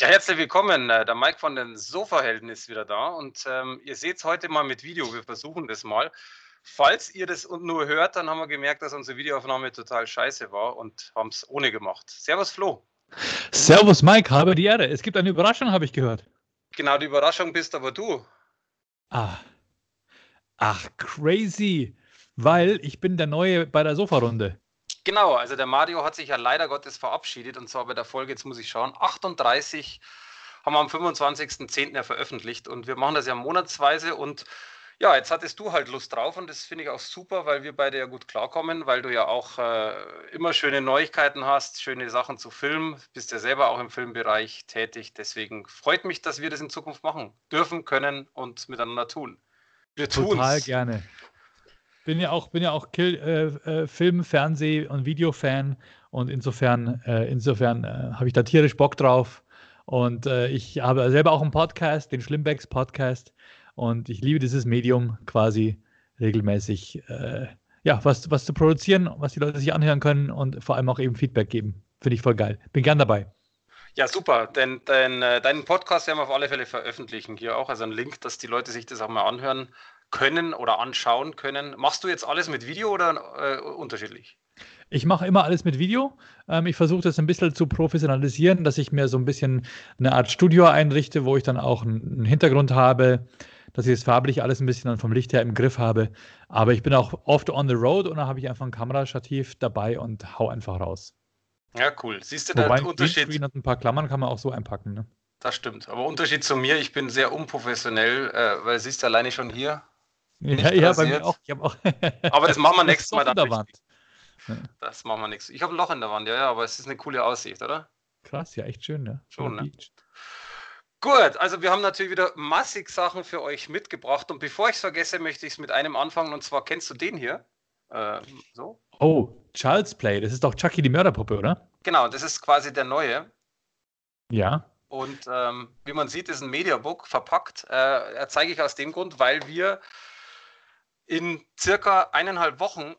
Ja, herzlich willkommen. Äh, der Mike von den Sofahelden ist wieder da und ähm, ihr seht es heute mal mit Video. Wir versuchen das mal. Falls ihr das nur hört, dann haben wir gemerkt, dass unsere Videoaufnahme total scheiße war und haben es ohne gemacht. Servus Flo. Servus Mike, habe die Ehre. Es gibt eine Überraschung, habe ich gehört. Genau, die Überraschung bist aber du. Ah. Ach, crazy. Weil ich bin der Neue bei der Sofa-Runde. Genau, also der Mario hat sich ja leider Gottes verabschiedet und zwar bei der Folge, jetzt muss ich schauen, 38 haben wir am 25.10. ja veröffentlicht und wir machen das ja monatsweise und ja, jetzt hattest du halt Lust drauf und das finde ich auch super, weil wir beide ja gut klarkommen, weil du ja auch äh, immer schöne Neuigkeiten hast, schöne Sachen zu filmen, bist ja selber auch im Filmbereich tätig, deswegen freut mich, dass wir das in Zukunft machen dürfen, können und miteinander tun. Wir tun Total gerne bin ja auch, bin ja auch Kill, äh, äh, Film, Fernseh- und Videofan und insofern, äh, insofern äh, habe ich da tierisch Bock drauf. Und äh, ich habe selber auch einen Podcast, den Schlimmbecks Podcast. Und ich liebe dieses Medium quasi regelmäßig, äh, ja, was, was zu produzieren, was die Leute sich anhören können und vor allem auch eben Feedback geben. Finde ich voll geil. Bin gern dabei. Ja, super. Denn, denn deinen Podcast werden wir auf alle Fälle veröffentlichen. Hier auch, also ein Link, dass die Leute sich das auch mal anhören können oder anschauen können. Machst du jetzt alles mit Video oder äh, unterschiedlich? Ich mache immer alles mit Video. Ähm, ich versuche das ein bisschen zu professionalisieren, dass ich mir so ein bisschen eine Art Studio einrichte, wo ich dann auch einen Hintergrund habe, dass ich das farblich alles ein bisschen dann vom Licht her im Griff habe. Aber ich bin auch oft on the road und da habe ich einfach ein Kamerastativ dabei und hau einfach raus. Ja, cool. Siehst du da den Unterschied? Und ein paar Klammern kann man auch so einpacken. Ne? Das stimmt. Aber Unterschied zu mir, ich bin sehr unprofessionell, äh, weil siehst du alleine schon hier, ja, ja, bei mir auch. auch aber das machen wir nächstes Mal dann. Wand. Das machen wir nichts. Ich habe ein Loch in der Wand, ja, ja, aber es ist eine coole Aussicht, oder? Krass, ja, echt schön, ne? Schon, ne? Gut, also wir haben natürlich wieder massig Sachen für euch mitgebracht und bevor ich es vergesse, möchte ich es mit einem anfangen und zwar kennst du den hier? Äh, so. Oh, Child's Play, das ist doch Chucky die Mörderpuppe, oder? Genau, das ist quasi der neue. Ja. Und ähm, wie man sieht, ist ein Mediabook verpackt. Äh, zeige ich aus dem Grund, weil wir in circa eineinhalb Wochen,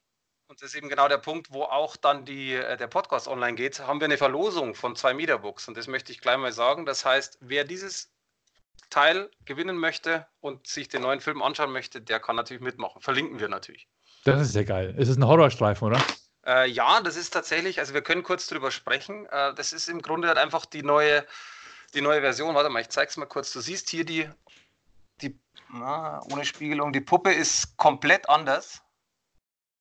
und das ist eben genau der Punkt, wo auch dann die, äh, der Podcast online geht, haben wir eine Verlosung von zwei Mediabooks. Und das möchte ich gleich mal sagen. Das heißt, wer dieses Teil gewinnen möchte und sich den neuen Film anschauen möchte, der kann natürlich mitmachen. Verlinken wir natürlich. Das ist sehr geil. Ist es ein Horrorstreifen, oder? Äh, ja, das ist tatsächlich, also wir können kurz drüber sprechen. Äh, das ist im Grunde halt einfach die neue, die neue Version. Warte mal, ich zeige es mal kurz. Du siehst hier die na, ohne Spiegelung. Die Puppe ist komplett anders.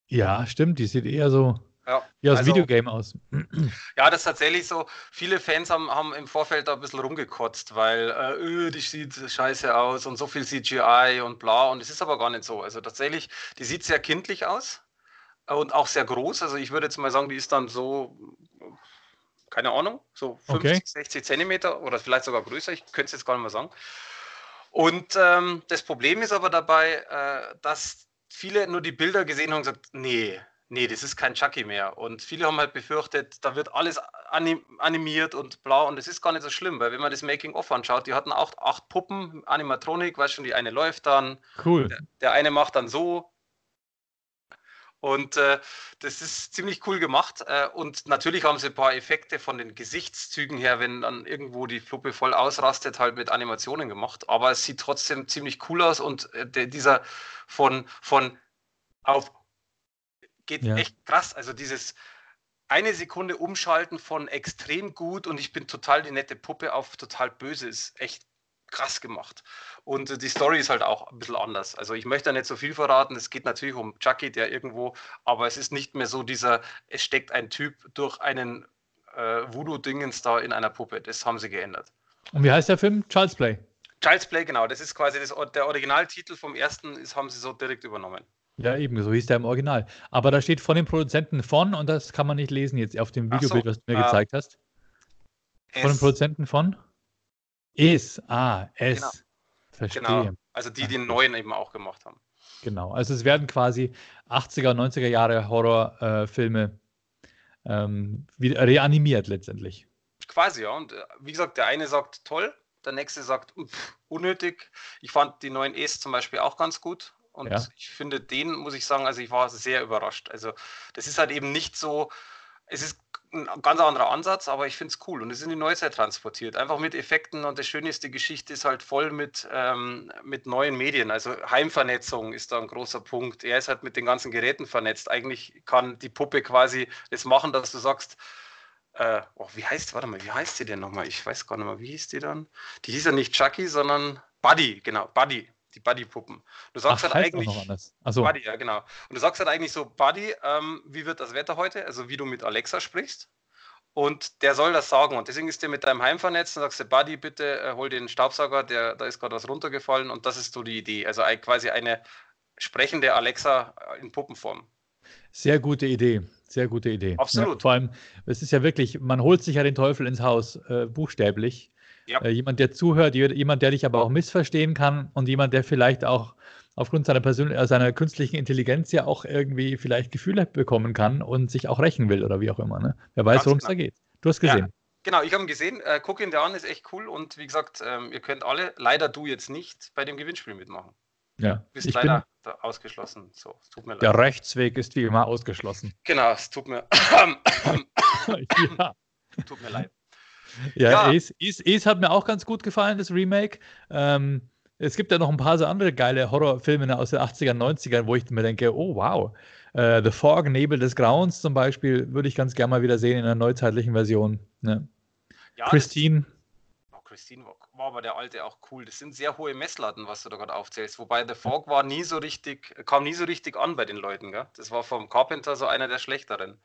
Ja, stimmt. Die sieht eher so ja, wie aus also, Videogame aus. Ja, das ist tatsächlich so. Viele Fans haben, haben im Vorfeld da ein bisschen rumgekotzt, weil äh, öh, die sieht scheiße aus und so viel CGI und bla. Und es ist aber gar nicht so. Also tatsächlich, die sieht sehr kindlich aus und auch sehr groß. Also ich würde jetzt mal sagen, die ist dann so, keine Ahnung, so 50, okay. 60 Zentimeter oder vielleicht sogar größer. Ich könnte es jetzt gar nicht mehr sagen. Und ähm, das Problem ist aber dabei, äh, dass viele nur die Bilder gesehen haben und gesagt, nee, nee, das ist kein Chucky mehr. Und viele haben halt befürchtet, da wird alles anim animiert und blau. Und das ist gar nicht so schlimm, weil wenn man das Making-of anschaut, die hatten auch acht Puppen, Animatronik, weißt schon, die eine läuft dann. Cool. Der, der eine macht dann so, und äh, das ist ziemlich cool gemacht. Äh, und natürlich haben sie ein paar Effekte von den Gesichtszügen her, wenn dann irgendwo die Fluppe voll ausrastet, halt mit Animationen gemacht. Aber es sieht trotzdem ziemlich cool aus und äh, der, dieser von, von auf geht ja. echt krass. Also dieses eine Sekunde umschalten von extrem gut und ich bin total die nette Puppe auf total böse ist echt krass gemacht. Und die Story ist halt auch ein bisschen anders. Also ich möchte da nicht so viel verraten. Es geht natürlich um Chucky, der irgendwo, aber es ist nicht mehr so dieser, es steckt ein Typ durch einen äh, Voodoo-Dingens da in einer Puppe. Das haben sie geändert. Und wie heißt der Film? Child's Play. Child's Play, genau. Das ist quasi das, der Originaltitel vom ersten, das haben sie so direkt übernommen. Ja, eben, so hieß der im Original. Aber da steht von den Produzenten von und das kann man nicht lesen jetzt auf dem Videobild, so, was du mir äh, gezeigt hast. Von den Produzenten von? Is, ah, S. Genau. Verstehe. Genau. Also die, die den neuen eben auch gemacht haben. Genau. Also es werden quasi 80er, 90er Jahre Horrorfilme äh, ähm, reanimiert letztendlich. Quasi, ja. Und äh, wie gesagt, der eine sagt toll, der nächste sagt pff, unnötig. Ich fand die neuen Es zum Beispiel auch ganz gut. Und ja. ich finde den, muss ich sagen, also ich war sehr überrascht. Also das ist halt eben nicht so, es ist ein ganz anderer Ansatz, aber ich finde es cool und es ist in die Neuzeit transportiert. Einfach mit Effekten und das die Geschichte ist halt voll mit, ähm, mit neuen Medien. Also Heimvernetzung ist da ein großer Punkt. Er ist halt mit den ganzen Geräten vernetzt. Eigentlich kann die Puppe quasi das machen, dass du sagst, äh, oh, wie heißt, warte mal, wie heißt sie denn nochmal? Ich weiß gar nicht mehr, wie hieß die dann? Die hieß ja nicht Chucky, sondern Buddy, genau, Buddy die Buddy-Puppen. Du sagst Ach, halt eigentlich. So. Buddy, ja, genau. Und du sagst halt eigentlich so, Buddy, ähm, wie wird das Wetter heute? Also wie du mit Alexa sprichst. Und der soll das sagen. Und deswegen ist der mit deinem Heim vernetzt und sagst du, Buddy, bitte äh, hol den Staubsauger, der, da ist gerade was runtergefallen. Und das ist so die Idee. Also quasi eine sprechende Alexa äh, in Puppenform. Sehr gute Idee. Sehr gute Idee. Absolut. Ja, vor allem, es ist ja wirklich, man holt sich ja den Teufel ins Haus, äh, buchstäblich. Ja. Äh, jemand, der zuhört, jemand, der dich aber auch missverstehen kann und jemand, der vielleicht auch aufgrund seiner, Persön äh, seiner künstlichen Intelligenz ja auch irgendwie vielleicht Gefühle bekommen kann und sich auch rächen will oder wie auch immer. Ne? Wer weiß, worum es genau. da geht. Du hast gesehen. Ja. Genau, ich habe ihn gesehen. Äh, guck ihn dir an, ist echt cool. Und wie gesagt, ähm, ihr könnt alle, leider du jetzt nicht, bei dem Gewinnspiel mitmachen. Ja. Du bist leider ausgeschlossen. So, es tut mir leid. Der Rechtsweg ist wie immer ausgeschlossen. Genau, es tut mir. ja. Tut mir leid. Ja, ja. Ace, Ace, Ace, hat mir auch ganz gut gefallen, das Remake. Ähm, es gibt ja noch ein paar so andere geile Horrorfilme aus den 80ern, 90ern, wo ich mir denke, oh wow. Äh, The Fog, Nebel des Grauens zum Beispiel, würde ich ganz gerne mal wieder sehen in einer neuzeitlichen Version. Ne? Ja, Christine. Das, oh, Christine war, war, aber der alte auch cool. Das sind sehr hohe Messlatten, was du da gerade aufzählst. Wobei The Fog war nie so richtig, kam nie so richtig an bei den Leuten. Gell? Das war vom Carpenter so einer der schlechteren.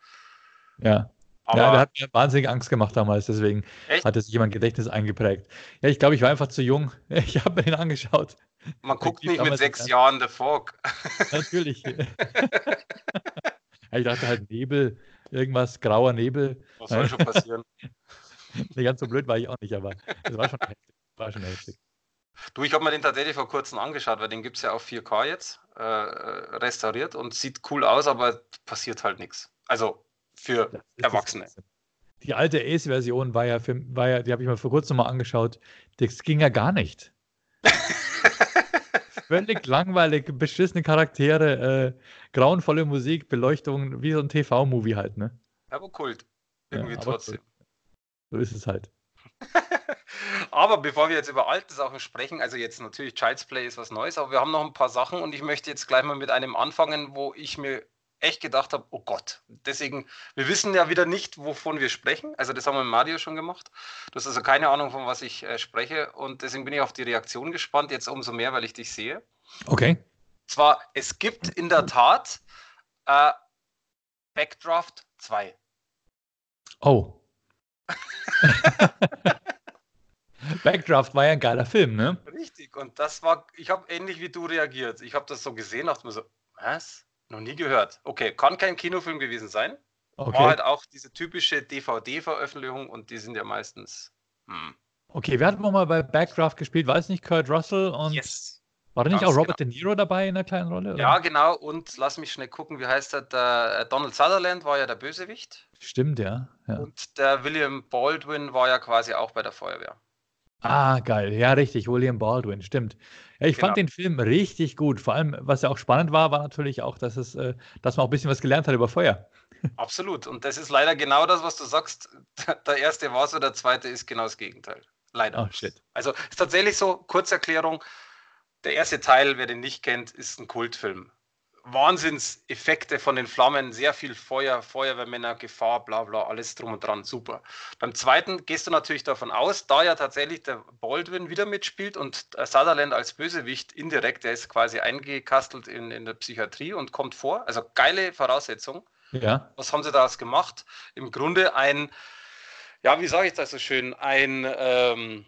Ja. Aber ja, der hat mir wahnsinnig Angst gemacht damals, deswegen echt? hat es sich jemand Gedächtnis eingeprägt. Ja, ich glaube, ich war einfach zu jung. Ich habe mir den angeschaut. Man guckt nicht mit sechs Jahren The Fog. Natürlich. ich dachte halt Nebel, irgendwas, grauer Nebel. Was soll schon passieren? nee, ganz so blöd war ich auch nicht, aber es war schon heftig. War schon heftig. Du, ich habe mir den tatsächlich vor kurzem angeschaut, weil den gibt es ja auf 4K jetzt äh, restauriert und sieht cool aus, aber passiert halt nichts. Also für Erwachsene. Die alte Ace-Version war ja, für, war ja, die habe ich mir vor kurzem mal angeschaut. Das ging ja gar nicht. Völlig langweilig, beschissene Charaktere, äh, grauenvolle Musik, Beleuchtung, wie so ein TV-Movie halt, ne? Aber Kult. Irgendwie ja, aber trotzdem. Kult. So ist es halt. aber bevor wir jetzt über alte Sachen sprechen, also jetzt natürlich Child's Play ist was Neues, aber wir haben noch ein paar Sachen und ich möchte jetzt gleich mal mit einem anfangen, wo ich mir echt gedacht habe, oh Gott. Deswegen, wir wissen ja wieder nicht, wovon wir sprechen. Also das haben wir mit Mario schon gemacht. Du hast also keine Ahnung, von was ich äh, spreche. Und deswegen bin ich auf die Reaktion gespannt, jetzt umso mehr, weil ich dich sehe. Okay. Zwar, es gibt in der Tat äh, Backdraft 2. Oh. Backdraft war ja ein geiler Film, ne? Richtig, und das war, ich habe ähnlich wie du reagiert. Ich habe das so gesehen, dachte mir so, was? Noch nie gehört. Okay, kann kein Kinofilm gewesen sein. Okay. War halt auch diese typische DVD-Veröffentlichung und die sind ja meistens. Hm. Okay, wir hatten mal bei Backdraft gespielt, weiß nicht, Kurt Russell und. Yes. War da nicht auch Robert genau. De Niro dabei in einer kleinen Rolle? Oder? Ja, genau. Und lass mich schnell gucken, wie heißt der? der äh, Donald Sutherland war ja der Bösewicht. Stimmt, ja. ja. Und der William Baldwin war ja quasi auch bei der Feuerwehr. Ah, geil. Ja, richtig. William Baldwin, stimmt. Ja, ich genau. fand den Film richtig gut. Vor allem, was ja auch spannend war, war natürlich auch, dass, es, äh, dass man auch ein bisschen was gelernt hat über Feuer. Absolut. Und das ist leider genau das, was du sagst. Der erste war so, der zweite ist genau das Gegenteil. Leider. Oh, shit. Also ist tatsächlich so, Kurzerklärung. Der erste Teil, wer den nicht kennt, ist ein Kultfilm. Wahnsinnseffekte von den Flammen, sehr viel Feuer, Feuerwehrmänner, Gefahr, bla bla, alles drum und dran, super. Beim zweiten gehst du natürlich davon aus, da ja tatsächlich der Baldwin wieder mitspielt und Sutherland als Bösewicht indirekt, der ist quasi eingekastelt in, in der Psychiatrie und kommt vor. Also geile Voraussetzung. Ja. Was haben sie daraus gemacht? Im Grunde ein, ja, wie sage ich das so schön, ein ähm,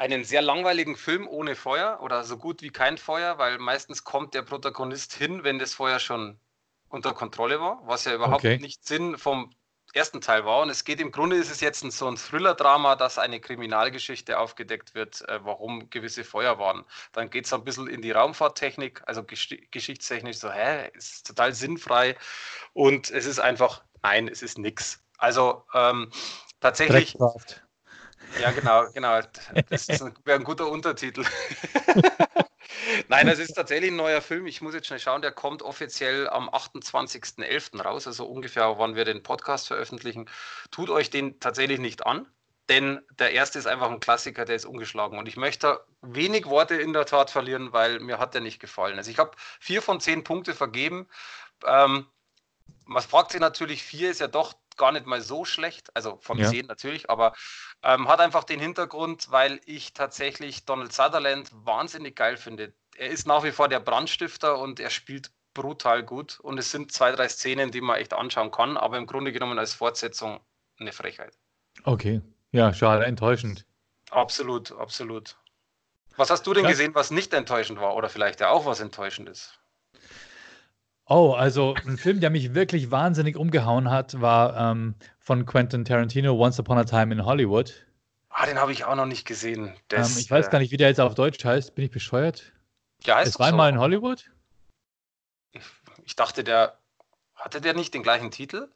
einen sehr langweiligen Film ohne Feuer oder so gut wie kein Feuer, weil meistens kommt der Protagonist hin, wenn das Feuer schon unter Kontrolle war, was ja überhaupt okay. nicht Sinn vom ersten Teil war. Und es geht im Grunde ist es jetzt ein, so ein Thriller-Drama, dass eine Kriminalgeschichte aufgedeckt wird, äh, warum gewisse Feuer waren. Dann geht es ein bisschen in die Raumfahrttechnik, also gesch geschichtstechnisch so, hä, ist total sinnfrei. Und es ist einfach, nein, es ist nix. Also ähm, tatsächlich. Dreckkraft. Ja, genau, genau. Das wäre ein guter Untertitel. Nein, das ist tatsächlich ein neuer Film. Ich muss jetzt schnell schauen, der kommt offiziell am 28.11. raus, also ungefähr, wann wir den Podcast veröffentlichen. Tut euch den tatsächlich nicht an, denn der erste ist einfach ein Klassiker, der ist ungeschlagen. Und ich möchte wenig Worte in der Tat verlieren, weil mir hat der nicht gefallen. Also ich habe vier von zehn Punkte vergeben. Ähm, man fragt sich natürlich, vier ist ja doch gar nicht mal so schlecht, also von ja. 10 natürlich, aber ähm, hat einfach den Hintergrund, weil ich tatsächlich Donald Sutherland wahnsinnig geil finde. Er ist nach wie vor der Brandstifter und er spielt brutal gut und es sind zwei, drei Szenen, die man echt anschauen kann, aber im Grunde genommen als Fortsetzung eine Frechheit. Okay, ja, schade, enttäuschend. Absolut, absolut. Was hast du denn ja. gesehen, was nicht enttäuschend war oder vielleicht ja auch was enttäuschend ist? Oh, also ein Film, der mich wirklich wahnsinnig umgehauen hat, war ähm, von Quentin Tarantino, Once Upon a Time in Hollywood. Ah, den habe ich auch noch nicht gesehen. Das, ähm, ich weiß äh, gar nicht, wie der jetzt auf Deutsch heißt. Bin ich bescheuert? Ja, heißt es war so. mal in Hollywood? Ich dachte, der hatte der nicht den gleichen Titel?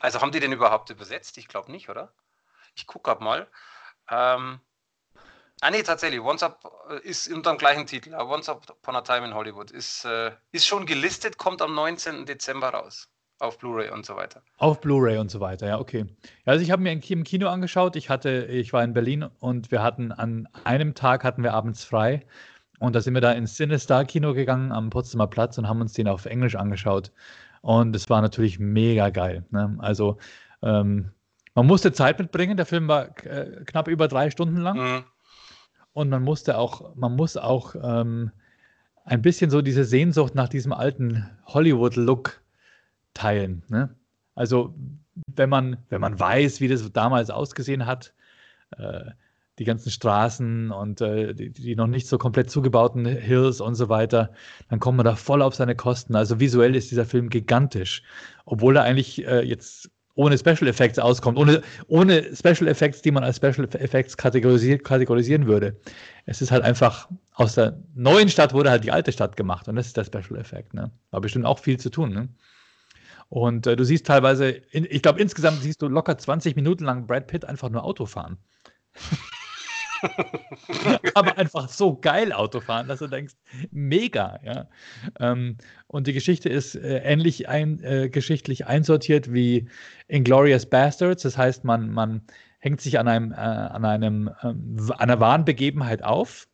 Also haben die den überhaupt übersetzt? Ich glaube nicht, oder? Ich gucke mal. Ähm, Ah nee, tatsächlich. Once Up äh, ist unter dem gleichen Titel. Once Upon a Time in Hollywood ist, äh, ist schon gelistet, kommt am 19. Dezember raus. Auf Blu-ray und so weiter. Auf Blu-ray und so weiter, ja, okay. Also ich habe mir im Kino angeschaut. Ich hatte, ich war in Berlin und wir hatten an einem Tag hatten wir abends frei. Und da sind wir da ins Cinestar Kino gegangen am Potsdamer Platz und haben uns den auf Englisch angeschaut. Und es war natürlich mega geil. Ne? Also ähm, man musste Zeit mitbringen. Der Film war äh, knapp über drei Stunden lang. Mhm. Und man musste auch, man muss auch ähm, ein bisschen so diese Sehnsucht nach diesem alten Hollywood-Look teilen. Ne? Also wenn man, wenn man weiß, wie das damals ausgesehen hat, äh, die ganzen Straßen und äh, die, die, noch nicht so komplett zugebauten Hills und so weiter, dann kommt man da voll auf seine Kosten. Also visuell ist dieser Film gigantisch, obwohl er eigentlich äh, jetzt ohne Special Effects auskommt, ohne, ohne Special Effects, die man als Special Effects kategorisier kategorisieren würde. Es ist halt einfach, aus der neuen Stadt wurde halt die alte Stadt gemacht und das ist der Special Effect. Ne? War bestimmt auch viel zu tun. Ne? Und äh, du siehst teilweise, in, ich glaube insgesamt siehst du locker 20 Minuten lang Brad Pitt einfach nur Auto fahren. aber einfach so geil Autofahren, dass du denkst, mega, ja. Ähm, und die Geschichte ist äh, ähnlich ein, äh, geschichtlich einsortiert wie Inglorious Bastards. Das heißt, man, man hängt sich an einem, äh, an einem, ähm, einer wahren Begebenheit auf.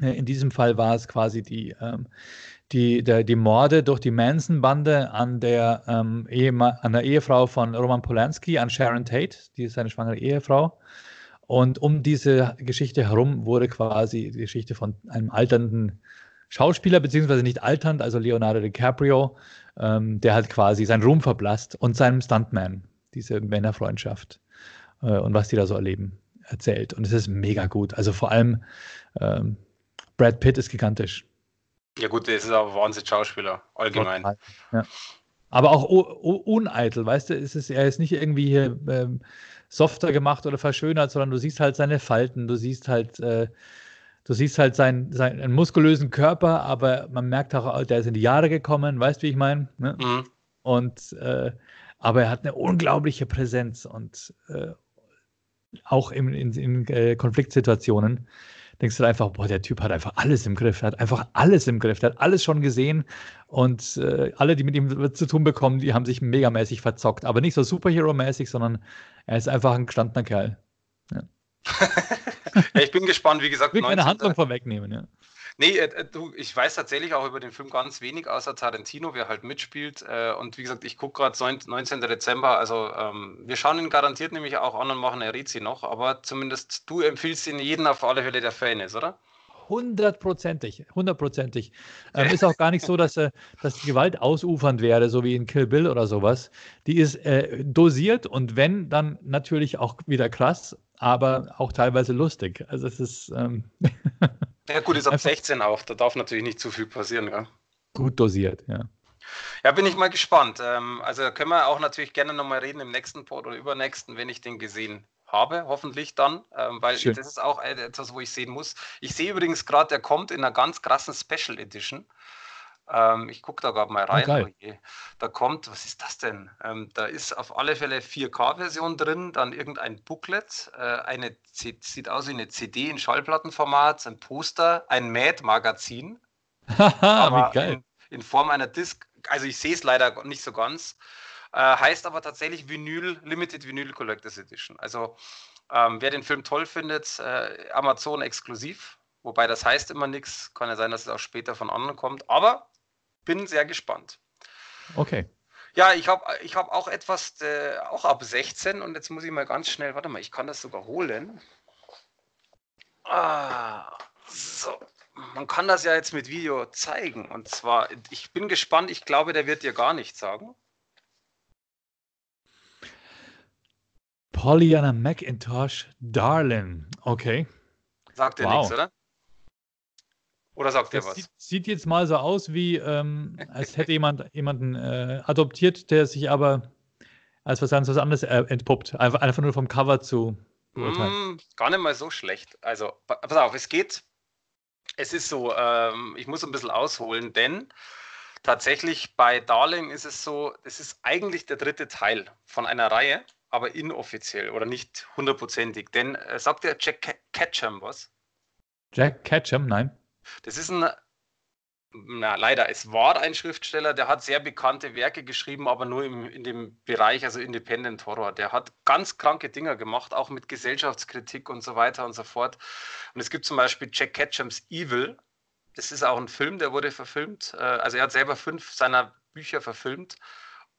Äh, in diesem Fall war es quasi die, ähm, die, der, die Morde durch die Manson-Bande an, der, ähm, an der Ehefrau von Roman Polanski, an Sharon Tate, die ist seine schwangere Ehefrau. Und um diese Geschichte herum wurde quasi die Geschichte von einem alternden Schauspieler, beziehungsweise nicht alternd, also Leonardo DiCaprio, ähm, der halt quasi seinen Ruhm verblasst und seinem Stuntman, diese Männerfreundschaft äh, und was die da so erleben, erzählt. Und es ist mega gut. Also vor allem ähm, Brad Pitt ist gigantisch. Ja gut, der ist aber Wahnsinn Schauspieler, allgemein. Ja. Aber auch uneitel, weißt du, es ist, er ist nicht irgendwie hier ähm, softer gemacht oder verschönert, sondern du siehst halt seine Falten, du siehst halt, äh, du siehst halt seinen, seinen muskulösen Körper, aber man merkt auch, der ist in die Jahre gekommen, weißt du, wie ich meine? Ne? Mhm. Und äh, aber er hat eine unglaubliche Präsenz und äh, auch in, in, in äh, Konfliktsituationen denkst du einfach, boah, der Typ hat einfach alles im Griff, er hat einfach alles im Griff, der hat alles schon gesehen und äh, alle, die mit ihm zu tun bekommen, die haben sich megamäßig verzockt, aber nicht so Superhero-mäßig, sondern er ist einfach ein gestandener Kerl. Ja. ja, ich bin gespannt, wie gesagt. Ich will keine Handlung vorwegnehmen, ja. Nee, äh, äh, du, ich weiß tatsächlich auch über den Film ganz wenig, außer Tarantino, wer halt mitspielt. Äh, und wie gesagt, ich gucke gerade 19. Dezember. Also ähm, wir schauen ihn garantiert nämlich auch an und machen eine Rezi noch. Aber zumindest du empfiehlst ihn jeden auf alle Fälle, der Fan ist, oder? Hundertprozentig, hundertprozentig. Ähm, ist auch gar nicht so, dass, äh, dass die Gewalt ausufernd wäre, so wie in Kill Bill oder sowas. Die ist äh, dosiert und wenn, dann natürlich auch wieder krass, aber auch teilweise lustig. Also es ist. Ähm ja, gut, ist ab 16 auch. Da darf natürlich nicht zu viel passieren, ja. Gut dosiert, ja. Ja, bin ich mal gespannt. Ähm, also können wir auch natürlich gerne nochmal reden im nächsten Pod oder übernächsten, wenn ich den gesehen habe, hoffentlich dann, ähm, weil Schön. das ist auch etwas, wo ich sehen muss. Ich sehe übrigens gerade, der kommt in einer ganz krassen Special Edition. Ähm, ich gucke da gerade mal rein. Oh, okay. Da kommt, was ist das denn? Ähm, da ist auf alle Fälle 4K-Version drin, dann irgendein Booklet, äh, eine sieht aus wie eine CD in Schallplattenformat, ein Poster, ein Mad-Magazin. wie geil. In, in, Form einer Disc. Also ich sehe es leider nicht so ganz. Äh, heißt aber tatsächlich Vinyl, Limited Vinyl Collectors Edition. Also ähm, wer den Film toll findet, äh, Amazon exklusiv. Wobei das heißt immer nichts. Kann ja sein, dass es auch später von anderen kommt. Aber bin sehr gespannt. Okay. Ja, ich habe ich hab auch etwas, äh, auch ab 16 und jetzt muss ich mal ganz schnell, warte mal, ich kann das sogar holen. Ah, so. Man kann das ja jetzt mit Video zeigen und zwar, ich bin gespannt, ich glaube, der wird dir gar nichts sagen. Pollyanna McIntosh Darlin. Okay. Sagt dir wow. nichts, oder? Oder sagt das er was? Sieht, sieht, jetzt mal so aus, wie ähm, als hätte jemand jemanden äh, adoptiert, der sich aber als was anderes äh, entpuppt. Einfach, einfach nur vom Cover zu beurteilen. Mm, gar nicht mal so schlecht. Also, pass auf, es geht. Es ist so, ähm, ich muss ein bisschen ausholen, denn tatsächlich bei Darling ist es so, es ist eigentlich der dritte Teil von einer Reihe, aber inoffiziell oder nicht hundertprozentig. Denn äh, sagt der Jack Ketchum was? Jack Ketchum, nein. Das ist ein, na leider, es war ein Schriftsteller, der hat sehr bekannte Werke geschrieben, aber nur im, in dem Bereich, also Independent Horror. Der hat ganz kranke Dinge gemacht, auch mit Gesellschaftskritik und so weiter und so fort. Und es gibt zum Beispiel Jack Ketchums Evil. Das ist auch ein Film, der wurde verfilmt. Äh, also er hat selber fünf seiner Bücher verfilmt.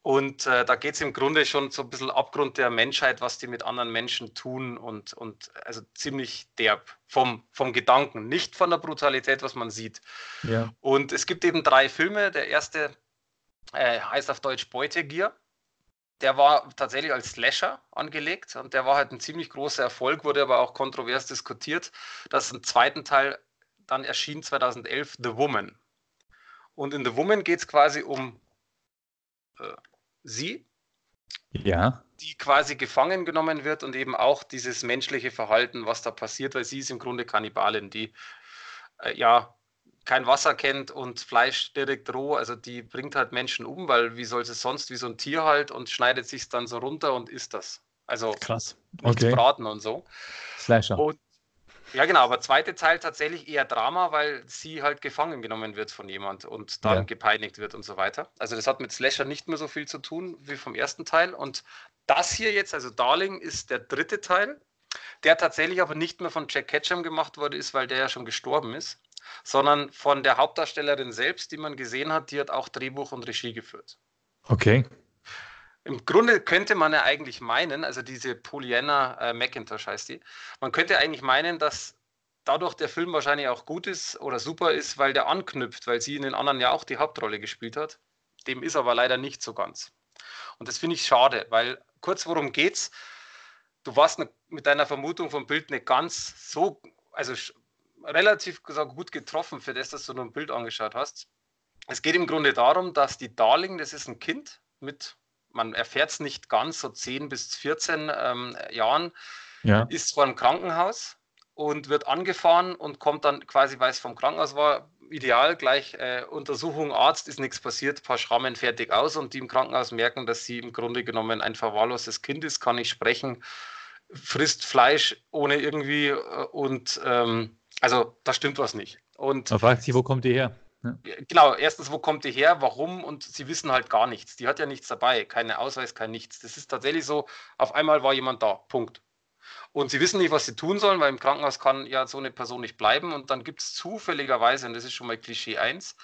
Und äh, da geht es im Grunde schon so ein bisschen Abgrund der Menschheit, was die mit anderen Menschen tun und, und also ziemlich derb vom, vom Gedanken, nicht von der Brutalität, was man sieht. Ja. Und es gibt eben drei Filme. Der erste äh, heißt auf Deutsch Beutegier. Der war tatsächlich als Slasher angelegt und der war halt ein ziemlich großer Erfolg, wurde aber auch kontrovers diskutiert. Das im zweiten Teil dann erschien 2011 The Woman. Und in The Woman geht es quasi um äh, sie, ja. die quasi gefangen genommen wird und eben auch dieses menschliche Verhalten, was da passiert, weil sie ist im Grunde Kannibalin, die äh, ja kein Wasser kennt und Fleisch direkt roh, also die bringt halt Menschen um, weil wie soll sie sonst, wie so ein Tier halt und schneidet sich dann so runter und isst das. Also krass. Okay. Braten und so. Slasher. Und ja, genau, aber zweite Teil tatsächlich eher Drama, weil sie halt gefangen genommen wird von jemand und dann ja. gepeinigt wird und so weiter. Also das hat mit Slasher nicht mehr so viel zu tun wie vom ersten Teil. Und das hier jetzt, also Darling, ist der dritte Teil, der tatsächlich aber nicht mehr von Jack Ketchum gemacht worden ist, weil der ja schon gestorben ist, sondern von der Hauptdarstellerin selbst, die man gesehen hat, die hat auch Drehbuch und Regie geführt. Okay. Im Grunde könnte man ja eigentlich meinen, also diese Pollyanna äh, McIntosh heißt die, man könnte eigentlich meinen, dass dadurch der Film wahrscheinlich auch gut ist oder super ist, weil der anknüpft, weil sie in den anderen ja auch die Hauptrolle gespielt hat. Dem ist aber leider nicht so ganz. Und das finde ich schade, weil kurz worum geht's? Du warst mit deiner Vermutung vom Bild nicht ganz so, also relativ gut getroffen für das, dass du nur ein Bild angeschaut hast. Es geht im Grunde darum, dass die Darling, das ist ein Kind mit man erfährt es nicht ganz, so 10 bis 14 ähm, Jahren, ja. ist vor einem Krankenhaus und wird angefahren und kommt dann quasi, weil es vom Krankenhaus war, ideal gleich äh, Untersuchung, Arzt, ist nichts passiert, paar Schrammen fertig aus und die im Krankenhaus merken, dass sie im Grunde genommen ein verwahrloses Kind ist, kann nicht sprechen, frisst Fleisch ohne irgendwie äh, und ähm, also da stimmt was nicht. Und Man fragt sich, wo kommt die her? Ja. Genau, erstens, wo kommt die her, warum und sie wissen halt gar nichts. Die hat ja nichts dabei, keinen Ausweis, kein nichts. Das ist tatsächlich so, auf einmal war jemand da, Punkt. Und sie wissen nicht, was sie tun sollen, weil im Krankenhaus kann ja so eine Person nicht bleiben. Und dann gibt es zufälligerweise, und das ist schon mal Klischee 1,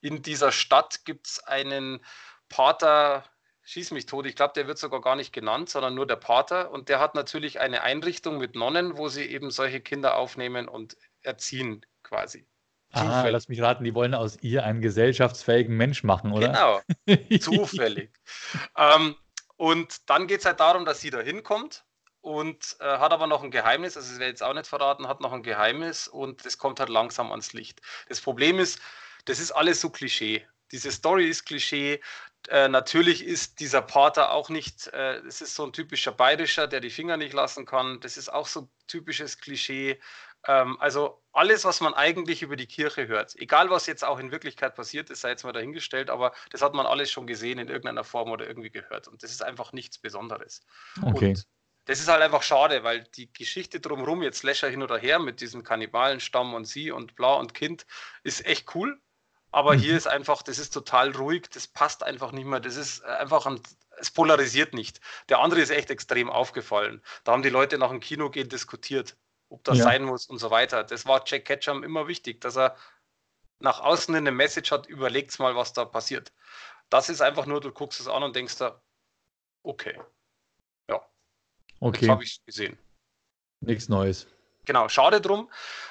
in dieser Stadt gibt es einen Pater, schieß mich tot, ich glaube, der wird sogar gar nicht genannt, sondern nur der Pater. Und der hat natürlich eine Einrichtung mit Nonnen, wo sie eben solche Kinder aufnehmen und erziehen quasi. Ah, lass mich raten, die wollen aus ihr einen gesellschaftsfähigen Mensch machen, oder? Genau, zufällig. ähm, und dann geht es halt darum, dass sie da hinkommt und äh, hat aber noch ein Geheimnis, also es wäre jetzt auch nicht verraten, hat noch ein Geheimnis und das kommt halt langsam ans Licht. Das Problem ist, das ist alles so Klischee. Diese Story ist Klischee. Äh, natürlich ist dieser Pater auch nicht, äh, es ist so ein typischer Bayerischer, der die Finger nicht lassen kann. Das ist auch so typisches Klischee. Ähm, also alles, was man eigentlich über die Kirche hört, egal was jetzt auch in Wirklichkeit passiert ist, sei jetzt mal dahingestellt, aber das hat man alles schon gesehen in irgendeiner Form oder irgendwie gehört. Und das ist einfach nichts Besonderes. Okay. Und das ist halt einfach schade, weil die Geschichte drumherum, jetzt Slasher hin oder her mit diesem Kannibalenstamm und sie und bla und Kind, ist echt cool. Aber mhm. hier ist einfach, das ist total ruhig, das passt einfach nicht mehr. Das ist einfach ein, es polarisiert nicht. Der andere ist echt extrem aufgefallen. Da haben die Leute nach dem Kino gehen diskutiert, ob das ja. sein muss und so weiter. Das war Jack Ketchum immer wichtig, dass er nach außen eine Message hat, überlegt mal, was da passiert. Das ist einfach nur, du guckst es an und denkst da, okay. Okay. Jetzt habe ich es gesehen. Nichts Neues. Genau, schade drum.